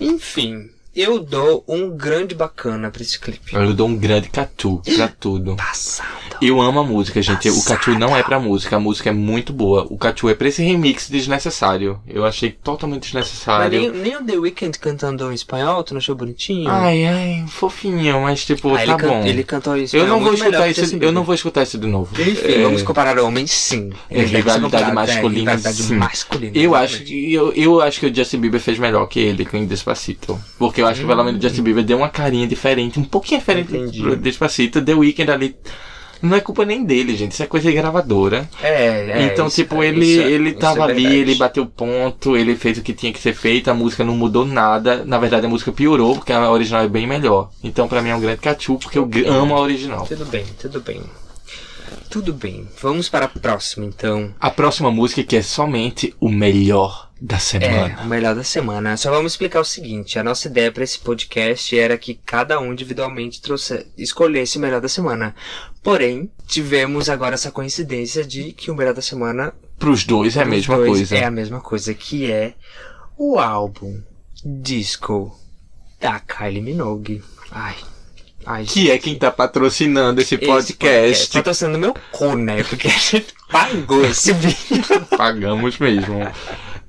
Enfim. Eu dou um grande bacana pra esse clipe. Eu dou um grande catu pra tudo. Passado. Eu amo a música, gente. O catu não é pra música, a música é muito boa. O catu é pra esse remix desnecessário. Eu achei totalmente Mas desnecessário. nem, nem o The Weeknd cantando em espanhol, tu não achou bonitinho? Ai, ai, fofinho, mas tipo, Ah, tá ele, can- bom. ele cantou em Eu espanhol não vou escutar isso, eu não vou escutar isso de novo. Enfim, É, vamos comparar homens sim. É, rivalidade comparados, masculina, É, rivalidade sim. masculina. Eu exatamente. acho que eu, eu acho que o Justin Bieber fez melhor que ele com o Despacito. Porque eu acho que pelo menos Justin Bieber deu uma carinha diferente, um pouquinho diferente Entendi. do Despacito. The Weeknd ali não é culpa nem dele, gente. Isso é coisa de gravadora. É, é, então, isso- tipo, é, ele, isso é- ele tava é ali, ele bateu ponto, ele fez o que tinha que ser feito, a música não mudou nada. Na verdade, a música piorou, porque a original é bem melhor. Então, pra mim é um grande cachu, porque eu amo a original. Tudo bem, tudo bem. Tudo bem. Vamos para a próxima, então. A próxima música que é somente o melhor da semana. É, o melhor da semana. Só vamos explicar o seguinte: a nossa ideia para esse podcast era que cada um individualmente trouxe, escolhesse o melhor da semana. Porém, tivemos agora essa coincidência de que o melhor da semana Pros dois é a mesma dois coisa. É a mesma coisa, que é o álbum Disco da Kylie Minogue. Ai. Ai, Que é quem tá patrocinando esse esse podcast. Patrocinando meu cu, né? Porque a gente pagou esse vídeo. Pagamos mesmo.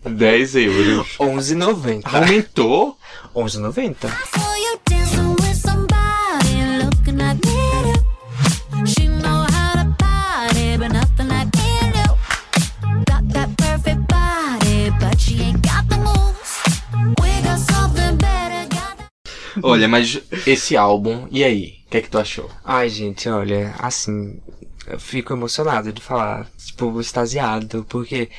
10 euros. 11,90. Aumentou? 11,90. saw you dancing with somebody looking like me. too. She know how to party, but nothing like me. do. Got that perfect body, but she ain't got the moves. We got something better, got that. Olha, mas esse álbum, e aí? O que é que tu achou? Ai, gente, olha, assim, eu fico emocionado de falar, tipo, extasiado, porque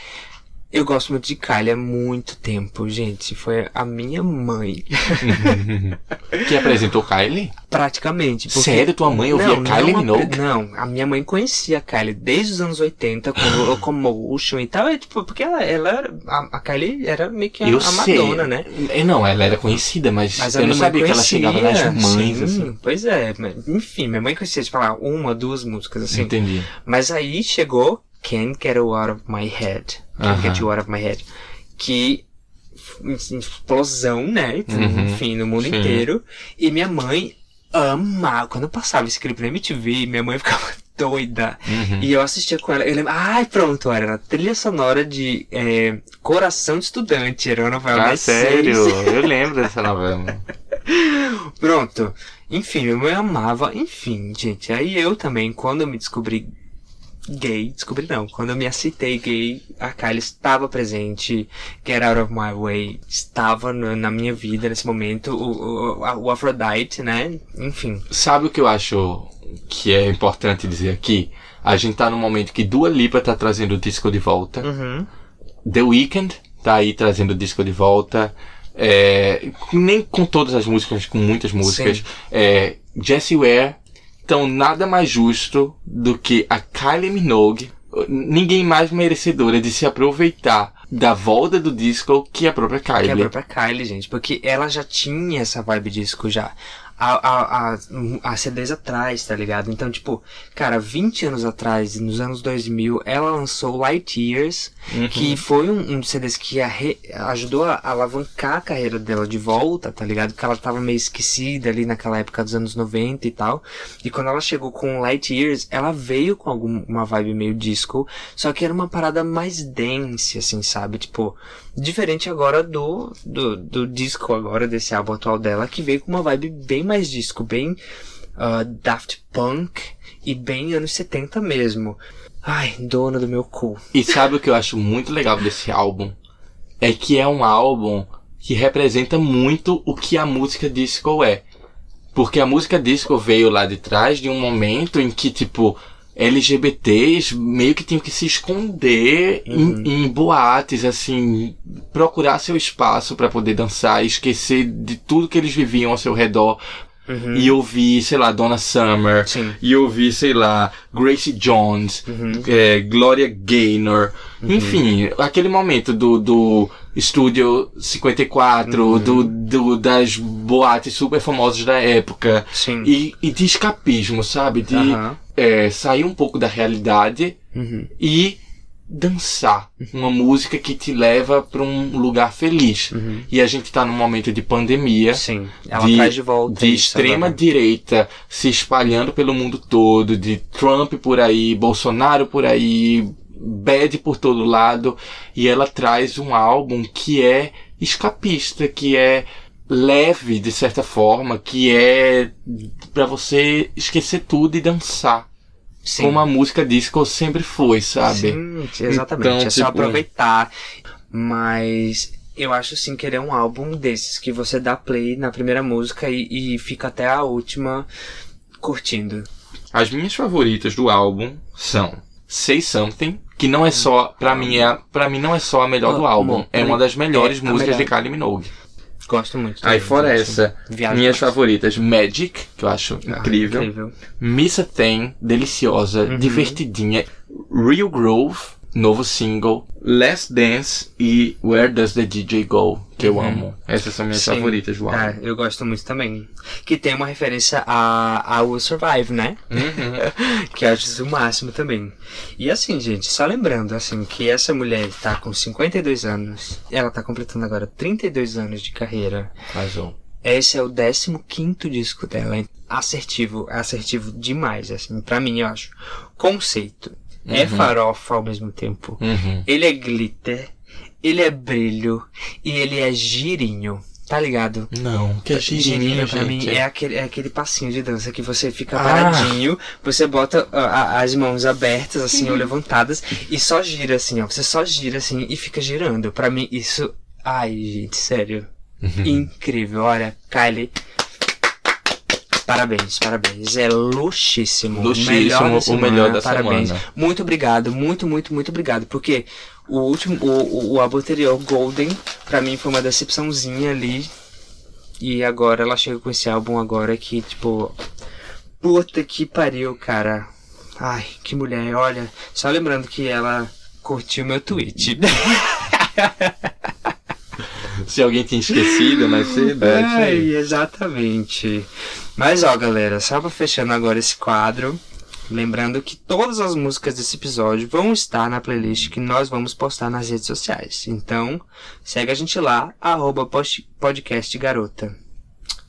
eu gosto muito de Kylie há muito tempo, gente. Foi a minha mãe, Que apresentou Kylie? praticamente. porque- Sério? Tua mãe ouvia Kylie não, Minogue? Não, a minha mãe conhecia a Kylie desde os anos 80, com o Locomotion e tal, é, tipo, porque ela, ela era, a, a Kylie era meio que a, Eu a sei. Madonna, né? É, Não, ela era conhecida, mas, Mas eu não sabia que ela conhecia, chegava nas mães, sim, assim. Pois é, mas, enfim, minha mãe conhecia, tipo, lá, uma, duas músicas, assim. Entendi. Mas aí chegou Can't Get You Out of My Head. Can't Aham. Get You Out of My Head. Que explosão, né? Uhum. Enfim, no mundo Sim. inteiro. E minha mãe amava. Quando eu passava esse clipe na MTV, minha mãe ficava doida. Uhum. E eu assistia com ela. Eu lembro. Ai, pronto, era a trilha sonora de é, Coração de Estudante. Era uma novela Ah, das sério? seis. Eu lembro dessa novela. Pronto. Enfim, minha mãe amava. Enfim, gente. Aí eu também, quando eu me descobri gay, descobri não, quando eu me aceitei gay, a Kylie estava presente. Get Out of My Way estava no- na minha vida nesse momento. O, o, o Aphrodite, né? Enfim. Sabe o que eu acho que é importante dizer aqui? A gente tá num momento que Dua Lipa tá trazendo o disco de volta. Uhum. The Weeknd tá aí trazendo o disco de volta. É, nem com todas as músicas, com muitas músicas. Sim. É, Jessie Ware. Então, nada mais justo do que a Kylie Minogue, ninguém mais merecedora de se aproveitar da volta do disco que a própria Que é a Kylie. própria Kylie, gente. Porque ela já tinha essa vibe disco já. Há, há, há, há CDs atrás, tá ligado? Então, tipo, cara, 20 anos atrás, nos anos 2000, ela lançou Light Years, que foi um, um CDs que arre- ajudou a alavancar a carreira dela de volta, tá ligado? Porque ela tava meio esquecida ali naquela época dos anos 90 e tal. E quando ela chegou com Light Years, ela veio com alguma vibe meio disco, só que era uma parada mais dense, assim, sabe? Tipo, diferente agora do, do, do disco agora, desse álbum atual dela, que veio com uma vibe bem mais disco, bem ah, Daft Punk e bem anos 70 mesmo. Ai, dona do meu cu. E sabe o que eu acho muito legal desse álbum? É que é um álbum que representa muito o que a música disco é. Porque a música disco veio lá de trás de um momento em que, tipo, LGBTs meio que tinham que se esconder em, em boates, assim, procurar seu espaço pra poder dançar, esquecer de tudo que eles viviam ao seu redor. E ouvir, sei lá, Donna Summer. Sim. E ouvir, sei lá, Gracie Jones, é, Gloria Gaynor. Enfim, aquele momento do, do Estúdio 54, do, do, das boates super famosas da época. Sim. E, e de escapismo, sabe? De Aham. É, sair um pouco da realidade Uhum. e dançar. Uma música que te leva pra um lugar feliz. E a gente tá num momento de pandemia Sim. Ela traz de volta de extrema direita se espalhando pelo mundo todo, de Trump por aí, Bolsonaro por aí, bad por todo lado, e ela traz um álbum que é escapista, que é leve de certa forma, que é pra você esquecer tudo e dançar. Sim. Como a música disco sempre foi, sabe? Sim, exatamente. Então, é só tipo- aproveitar. Mas eu acho sim que ele é um álbum desses que você dá play na primeira música e, e fica até a última curtindo. As minhas favoritas do álbum são Say Something, que não é só, pra mim, é, pra mim não é só a melhor do álbum, é uma das melhores é músicas melhor. de Kylie Minogue. Gosto muito. Aí fora essa, Viagem minhas favoritas, Magic, que eu acho Ah, incrível, incrível. Miss a Thing, deliciosa, Uhum. divertidinha, Real Grove, novo single, Last Dance e Where Does the DJ Go, que eu amo. Essas são minhas Uhum. Sim. favoritas do álbum. É, eu gosto muito também. Que tem uma referência a, a Will Survive, né? Uhum. que eu acho o máximo também. E assim, gente, só lembrando, assim, que essa mulher tá com 52 anos. Ela tá completando agora 32 anos de carreira. Arrasou. Esse é o 15 disco dela. Assertivo, assertivo demais, assim, pra mim, eu acho. Conceito. É farofa ao mesmo tempo. Uhum. Ele é glitter, ele é brilho e ele é girinho. Tá ligado? Não, que é girinho, pra mim é aquele, é aquele passinho de dança que você fica Ah. paradinho, você bota a- a- as mãos abertas, assim, ou levantadas, e só gira assim, ó. Você só gira assim e fica girando. Pra mim, isso. Ai, gente, sério. Uhum. Incrível. Olha, Kylie. Parabéns, parabéns. É luxíssimo. Luxíssimo, o melhor da parabéns. semana. Muito obrigado, muito, muito, muito obrigado. Porque o último, o, o, o álbum anterior, Golden, pra mim foi uma decepçãozinha ali. E agora ela chega com esse álbum agora que, tipo. Puta que pariu, cara. Ai, que mulher. Olha, só lembrando que ela curtiu meu tweet. Se alguém tinha esquecido mais cedo, é exatamente. Mas ó, galera, só pra fechando agora esse quadro, lembrando que todas as músicas desse episódio vão estar na playlist que nós vamos postar nas redes sociais. Então, segue a gente lá, arroba post- podcast garota.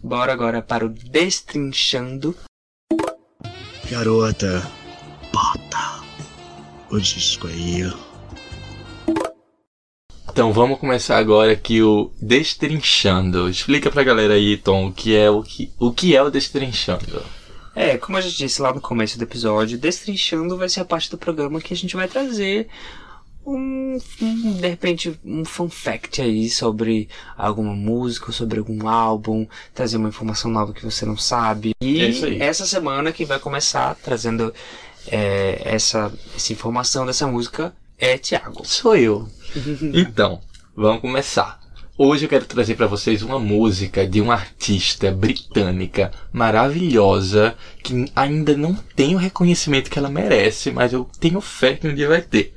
Bora agora para o Destrinchando. Garota, bota o disco aí. Então vamos começar agora aqui o Destrinchando. Explica pra galera aí, Tom, o que é o que, o que é o Destrinchando. É, como a gente disse lá no começo do episódio, Destrinchando vai ser a parte do programa que a gente vai trazer um, um, de repente, um fun fact aí sobre alguma música, sobre algum álbum, trazer uma informação nova que você não sabe. E É essa semana que vai começar trazendo é, essa, essa informação dessa música é Thiago. Sou eu. então, vamos começar. Hoje eu quero trazer pra vocês uma música de uma artista britânica maravilhosa que ainda não tem o reconhecimento que ela merece, mas eu tenho fé que um dia vai ter.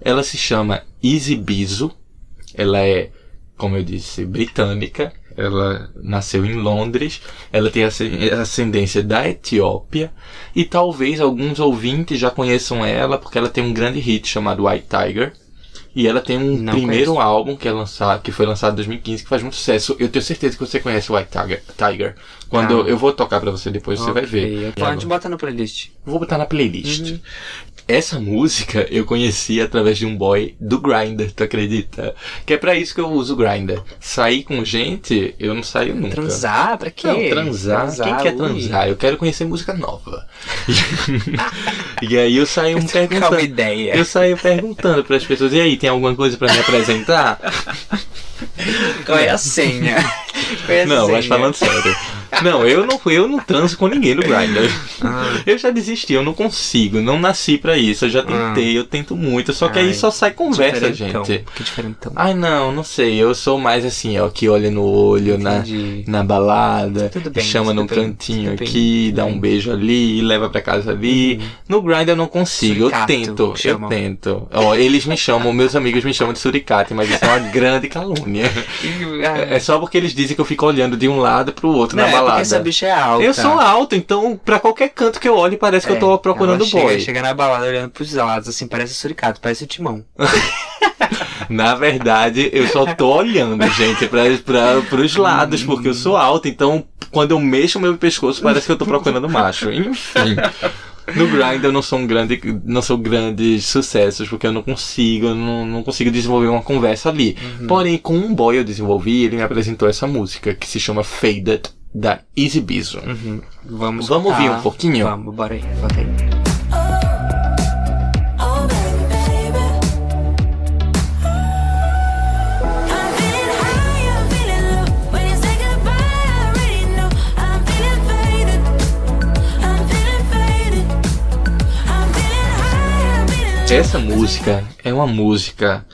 Ela se chama Easy Bizo. Ela é, como eu disse, britânica. Ela nasceu em Londres. Ela tem asce- ascendência da Etiópia. E talvez alguns ouvintes já conheçam ela porque ela tem um grande hit chamado White Tiger. E ela tem um Não primeiro conheço. álbum que, é lançado, que foi lançado em 2015 que faz muito sucesso. Eu tenho certeza que você conhece o White Tiger. Quando Ah. eu vou tocar pra você depois, você vai ver. Ok, A gente bota na playlist. Vou botar na playlist. Essa música eu conheci através de um boy do Grindr, tu acredita? Que é pra isso que eu uso o Grindr. Sair com gente, eu não saio nunca. Transar? Pra quê? Não, transar. Quem quer ui. transar? Eu quero conhecer música nova. e aí eu saio me Trocar perguntando. uma ideia. Eu saio perguntando pras pessoas, e aí, tem alguma coisa pra me apresentar? Qual é a senha? Qual é a Não, mas senha? falando sério. Não, eu não eu não transo com ninguém no Grindr. Ah. Eu já desisti, eu não consigo, não nasci pra isso. Eu já tentei, eu tento muito, só que aí Ai, só sai conversa, Diferentão. gente. Que diferentão. Ai não, não sei, eu sou mais assim, ó, que olha no olho, na, Entendi. na balada, Tudo bem, chama num bem, cantinho bem, aqui, dá um bem. beijo ali, leva pra casa ali. No Grindr eu não consigo, eu Suricato, tento, chamam. eu tento. Ó, eles me chamam, meus amigos me chamam de suricate, mas isso é uma grande calúnia. É só porque eles dizem que eu fico olhando de um lado pro outro Não, na é porque balada. essa bicha é alta. Eu sou alto, então pra qualquer canto que eu olhe parece que eu tô procurando ela chega, boy. Chega na balada olhando pros lados, assim, parece o suricato, parece o timão. Na verdade, eu só tô olhando, gente, pra, pra, pros lados, porque eu sou alto, então quando eu mexo o meu pescoço parece que eu tô procurando macho. Enfim. No grind eu não sou um grande, não sou grandes sucessos, porque eu não consigo, eu não, não consigo desenvolver uma conversa ali. Porém, com um boy eu desenvolvi, ele me apresentou essa música, que se chama Faded, da Easy Bizo. Vamos Vamos ouvir escutar. um pouquinho? Vamos, bora aí, bota aí. Essa música é uma música.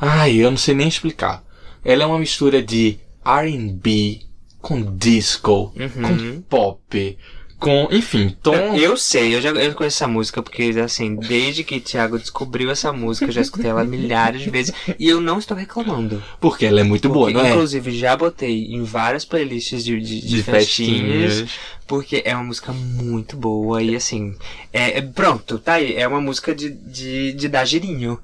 Ai, eu não sei nem explicar. Ela é uma mistura de RB com disco, com pop, com. Enfim. Eu sei, eu já eu conheço essa música porque, assim, desde que o Thiago descobriu essa música, eu já escutei ela milhares de vezes e eu não estou reclamando. Porque ela é muito boa, Porque, não é? Inclusive, já botei em várias playlists de, de, de De festinhas, festinhas. porque é uma música muito boa e, assim, é, é- pronto, tá aí, é uma música de, de, de dar girinho.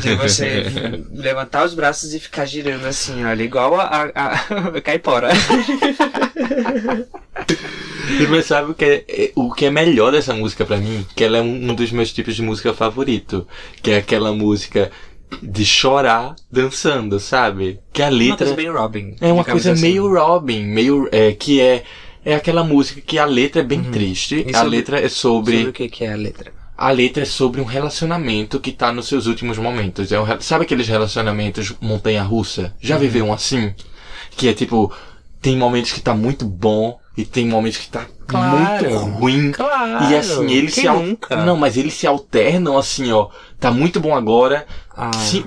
De você levantar os braços e ficar girando assim, olha, igual a, a, a caipora. E Mas sabe o que é, é- o que é melhor dessa música pra mim? Que ela é um, dos meus tipos de música favorito. Que é aquela música de chorar dançando, sabe? Que a Uma letra. coisa bem Robin. É uma coisa assim. meio Robin, meio. É, que é. É aquela música que a letra é bem triste. Uhum. E a letra é sobre. Sobre o que, que é a letra? A letra é sobre um relacionamento que tá nos seus últimos momentos. É um, sabe aqueles relacionamentos montanha-russa? Já Uhum. viveu um assim? Que é tipo, tem momentos que tá muito bom e tem momentos que tá Claro. muito ruim. Claro. E assim, eles se al-? Não, mas eles se alternam assim, ó. Tá muito bom agora. Ah. se-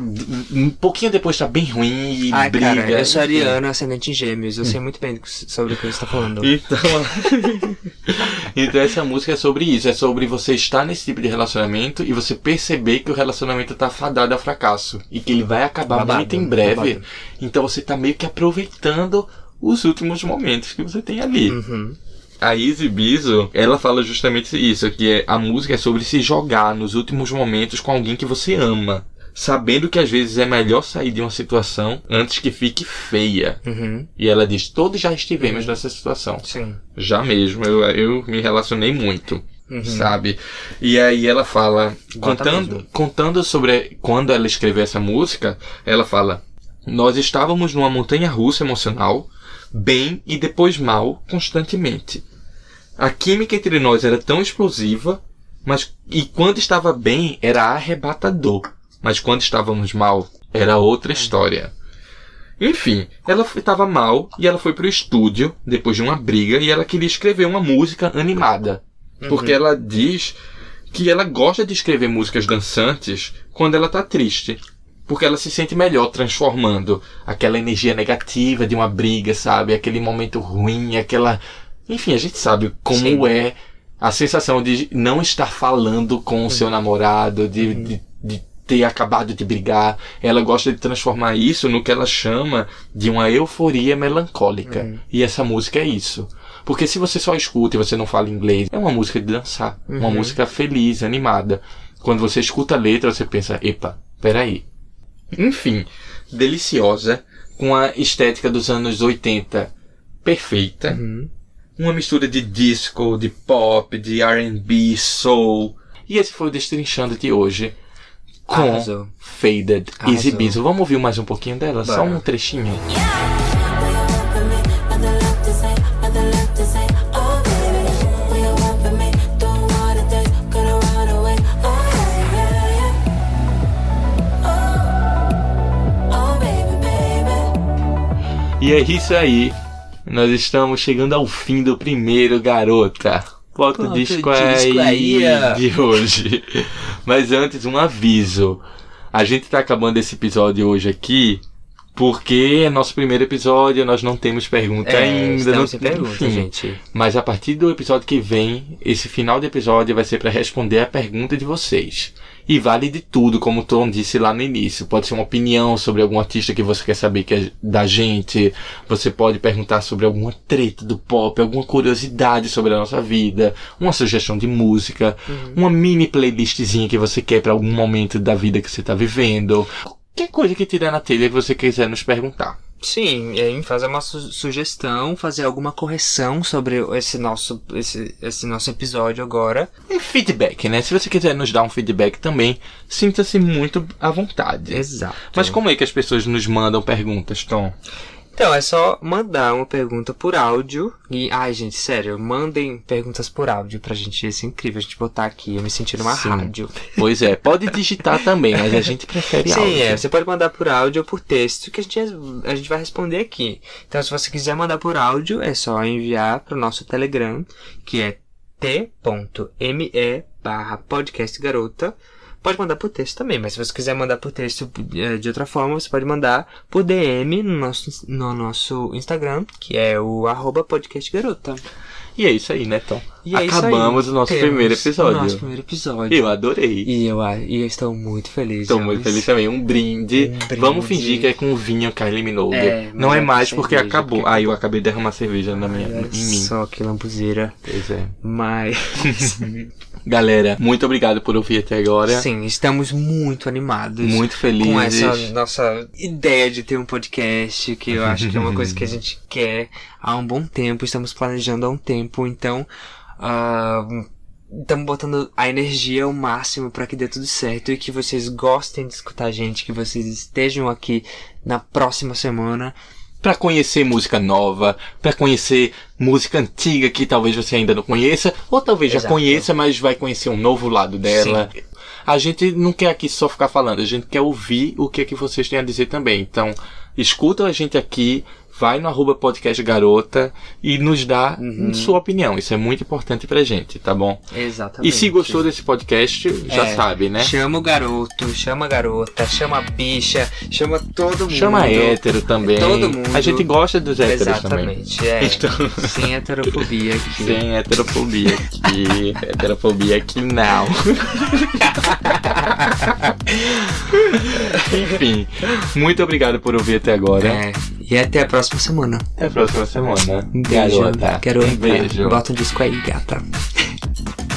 um pouquinho depois tá bem ruim e Ai, briga. cara, eu sou ariano, ascendente em gêmeos. Eu sei muito bem sobre o que você tá falando. Então, então essa música é sobre isso, é sobre você estar nesse tipo de relacionamento e você perceber que o relacionamento tá fadado a fracasso e que ele vai acabar Babado, muito em breve. babado. Então você tá meio que aproveitando os últimos momentos que você tem ali. Uhum. A Easy Bizo, ela fala justamente isso, que é, a música é sobre se jogar nos últimos momentos com alguém que você ama. Sabendo que às vezes é melhor sair de uma situação antes que fique feia. Uhum. E ela diz, todos já estivemos nessa situação. Sim. Já mesmo, eu, eu me relacionei muito, Uhum. sabe? E aí ela fala, Bota contando, mesmo. contando sobre quando ela escreveu essa música, ela fala: Nós estávamos numa montanha russa emocional, bem e depois mal, constantemente. A química entre nós era tão explosiva, mas e quando estava bem era arrebatador, mas quando estávamos mal era outra história. Enfim, ela estava mal e ela foi pro estúdio depois de uma briga e ela queria escrever uma música animada. Porque ela diz que ela gosta de escrever músicas dançantes quando ela tá triste. Porque ela se sente melhor transformando aquela energia negativa de uma briga, sabe? Aquele momento ruim, aquela. Enfim, a gente sabe como Sim. é a sensação de não estar falando com o seu namorado, de, de, de ter acabado de brigar. Ela gosta de transformar isso no que ela chama de uma euforia melancólica. E essa música é isso. Porque se você só escuta e você não fala inglês, é uma música de dançar. Uma Uhum. música feliz, animada. Quando você escuta a letra, você pensa, epa, peraí. Enfim, deliciosa, com a estética dos anos 80 perfeita. Uhum. Uma mistura de disco, de pop, de R&B, soul. E esse foi o Destrinchando de hoje. Com Arrasou. Faded Arrasou. Easy Bizzle. Vamos ouvir mais um pouquinho dela? Só Bora. um trechinho. E é isso aí. Nós estamos chegando ao fim do primeiro, garota. Bota o Bota o disco aí de hoje. Mas antes, um aviso. A gente tá acabando esse episódio hoje aqui porque é nosso primeiro episódio, nós não temos pergunta É, ainda. não sem pergunta, enfim. gente. Mas a partir do episódio que vem, esse final de episódio vai ser para responder a pergunta de vocês. E vale de tudo, como o Tom disse lá no início. Pode ser uma opinião sobre algum artista que você quer saber que é da gente. Você pode perguntar sobre alguma treta do pop, alguma curiosidade sobre a nossa vida, uma sugestão de música, uma mini playlistzinha que você quer para algum momento da vida que você tá vivendo. Qualquer coisa que tiver na telha que você quiser nos perguntar. Sim, e aí fazer uma su- sugestão, fazer alguma correção sobre esse nosso, esse, esse nosso episódio agora. E feedback, né? Se você quiser nos dar um feedback também, sinta-se muito à vontade. Exato. Mas como é que as pessoas nos mandam perguntas, Tom? Então, é só mandar uma pergunta por áudio. E, ai, gente, sério, mandem perguntas por áudio pra gente. Isso é incrível a gente botar aqui. Eu me senti numa Sim. rádio. Pois é, pode digitar também, mas a gente prefere Sim, áudio. é. Você pode mandar por áudio ou por texto, que a gente, a gente vai responder aqui. Então, se você quiser mandar por áudio, é só enviar pro nosso Telegram, que é t.me barra podcast garota. Pode mandar por texto também, mas se você quiser mandar por texto eh, de outra forma, você pode mandar por DM no nosso, no nosso Instagram, que é o arroba podcast garota. E é isso aí, né, Tom? E é Acabamos aí. o nosso Temos primeiro episódio. O nosso primeiro episódio. Eu adorei. E eu, e eu estou muito feliz. Estou muito feliz também. Um brinde. Um brinde. Vamos fingir que é com vinho Kylie Minogue. É, Não é é mais porque cerveja, acabou. porque Ah, eu acabei de derramar cerveja na minha, em mim. Só que lambuzeira. Pois é. Mas. Galera, muito obrigado por ouvir até agora. Sim, estamos muito animados. Muito felizes. Com essa nossa ideia de ter um podcast, que eu acho que é uma coisa que a gente quer há um bom tempo, estamos planejando há um tempo, então estamos botando a energia ao máximo para que dê tudo certo e que vocês gostem de escutar a gente, que vocês estejam aqui na próxima semana. Pra conhecer música nova, pra conhecer música antiga que talvez você ainda não conheça, ou talvez já Exato. conheça, mas vai conhecer um novo lado dela. A gente não quer aqui só ficar falando, a gente quer ouvir o que é que vocês têm a dizer também. Então, escuta a gente aqui, vai no arroba podcast garota e nos dá Uhum. sua opinião. Isso é muito importante pra gente, tá bom? Exatamente. E se gostou desse podcast, já É, sabe, né? Chama o garoto, chama a garota, chama a bicha, chama todo mundo. Chama hétero também. Todo mundo. A gente gosta dos héteros também. Exatamente, é. Então- Sem heterofobia aqui. Sem heterofobia aqui. heterofobia aqui não. Enfim, muito obrigado por ouvir até agora. É, e até a próxima semana. Até a próxima semana. Um beijo, Garota. garota. Um beijo. Bota um disco aí, gata.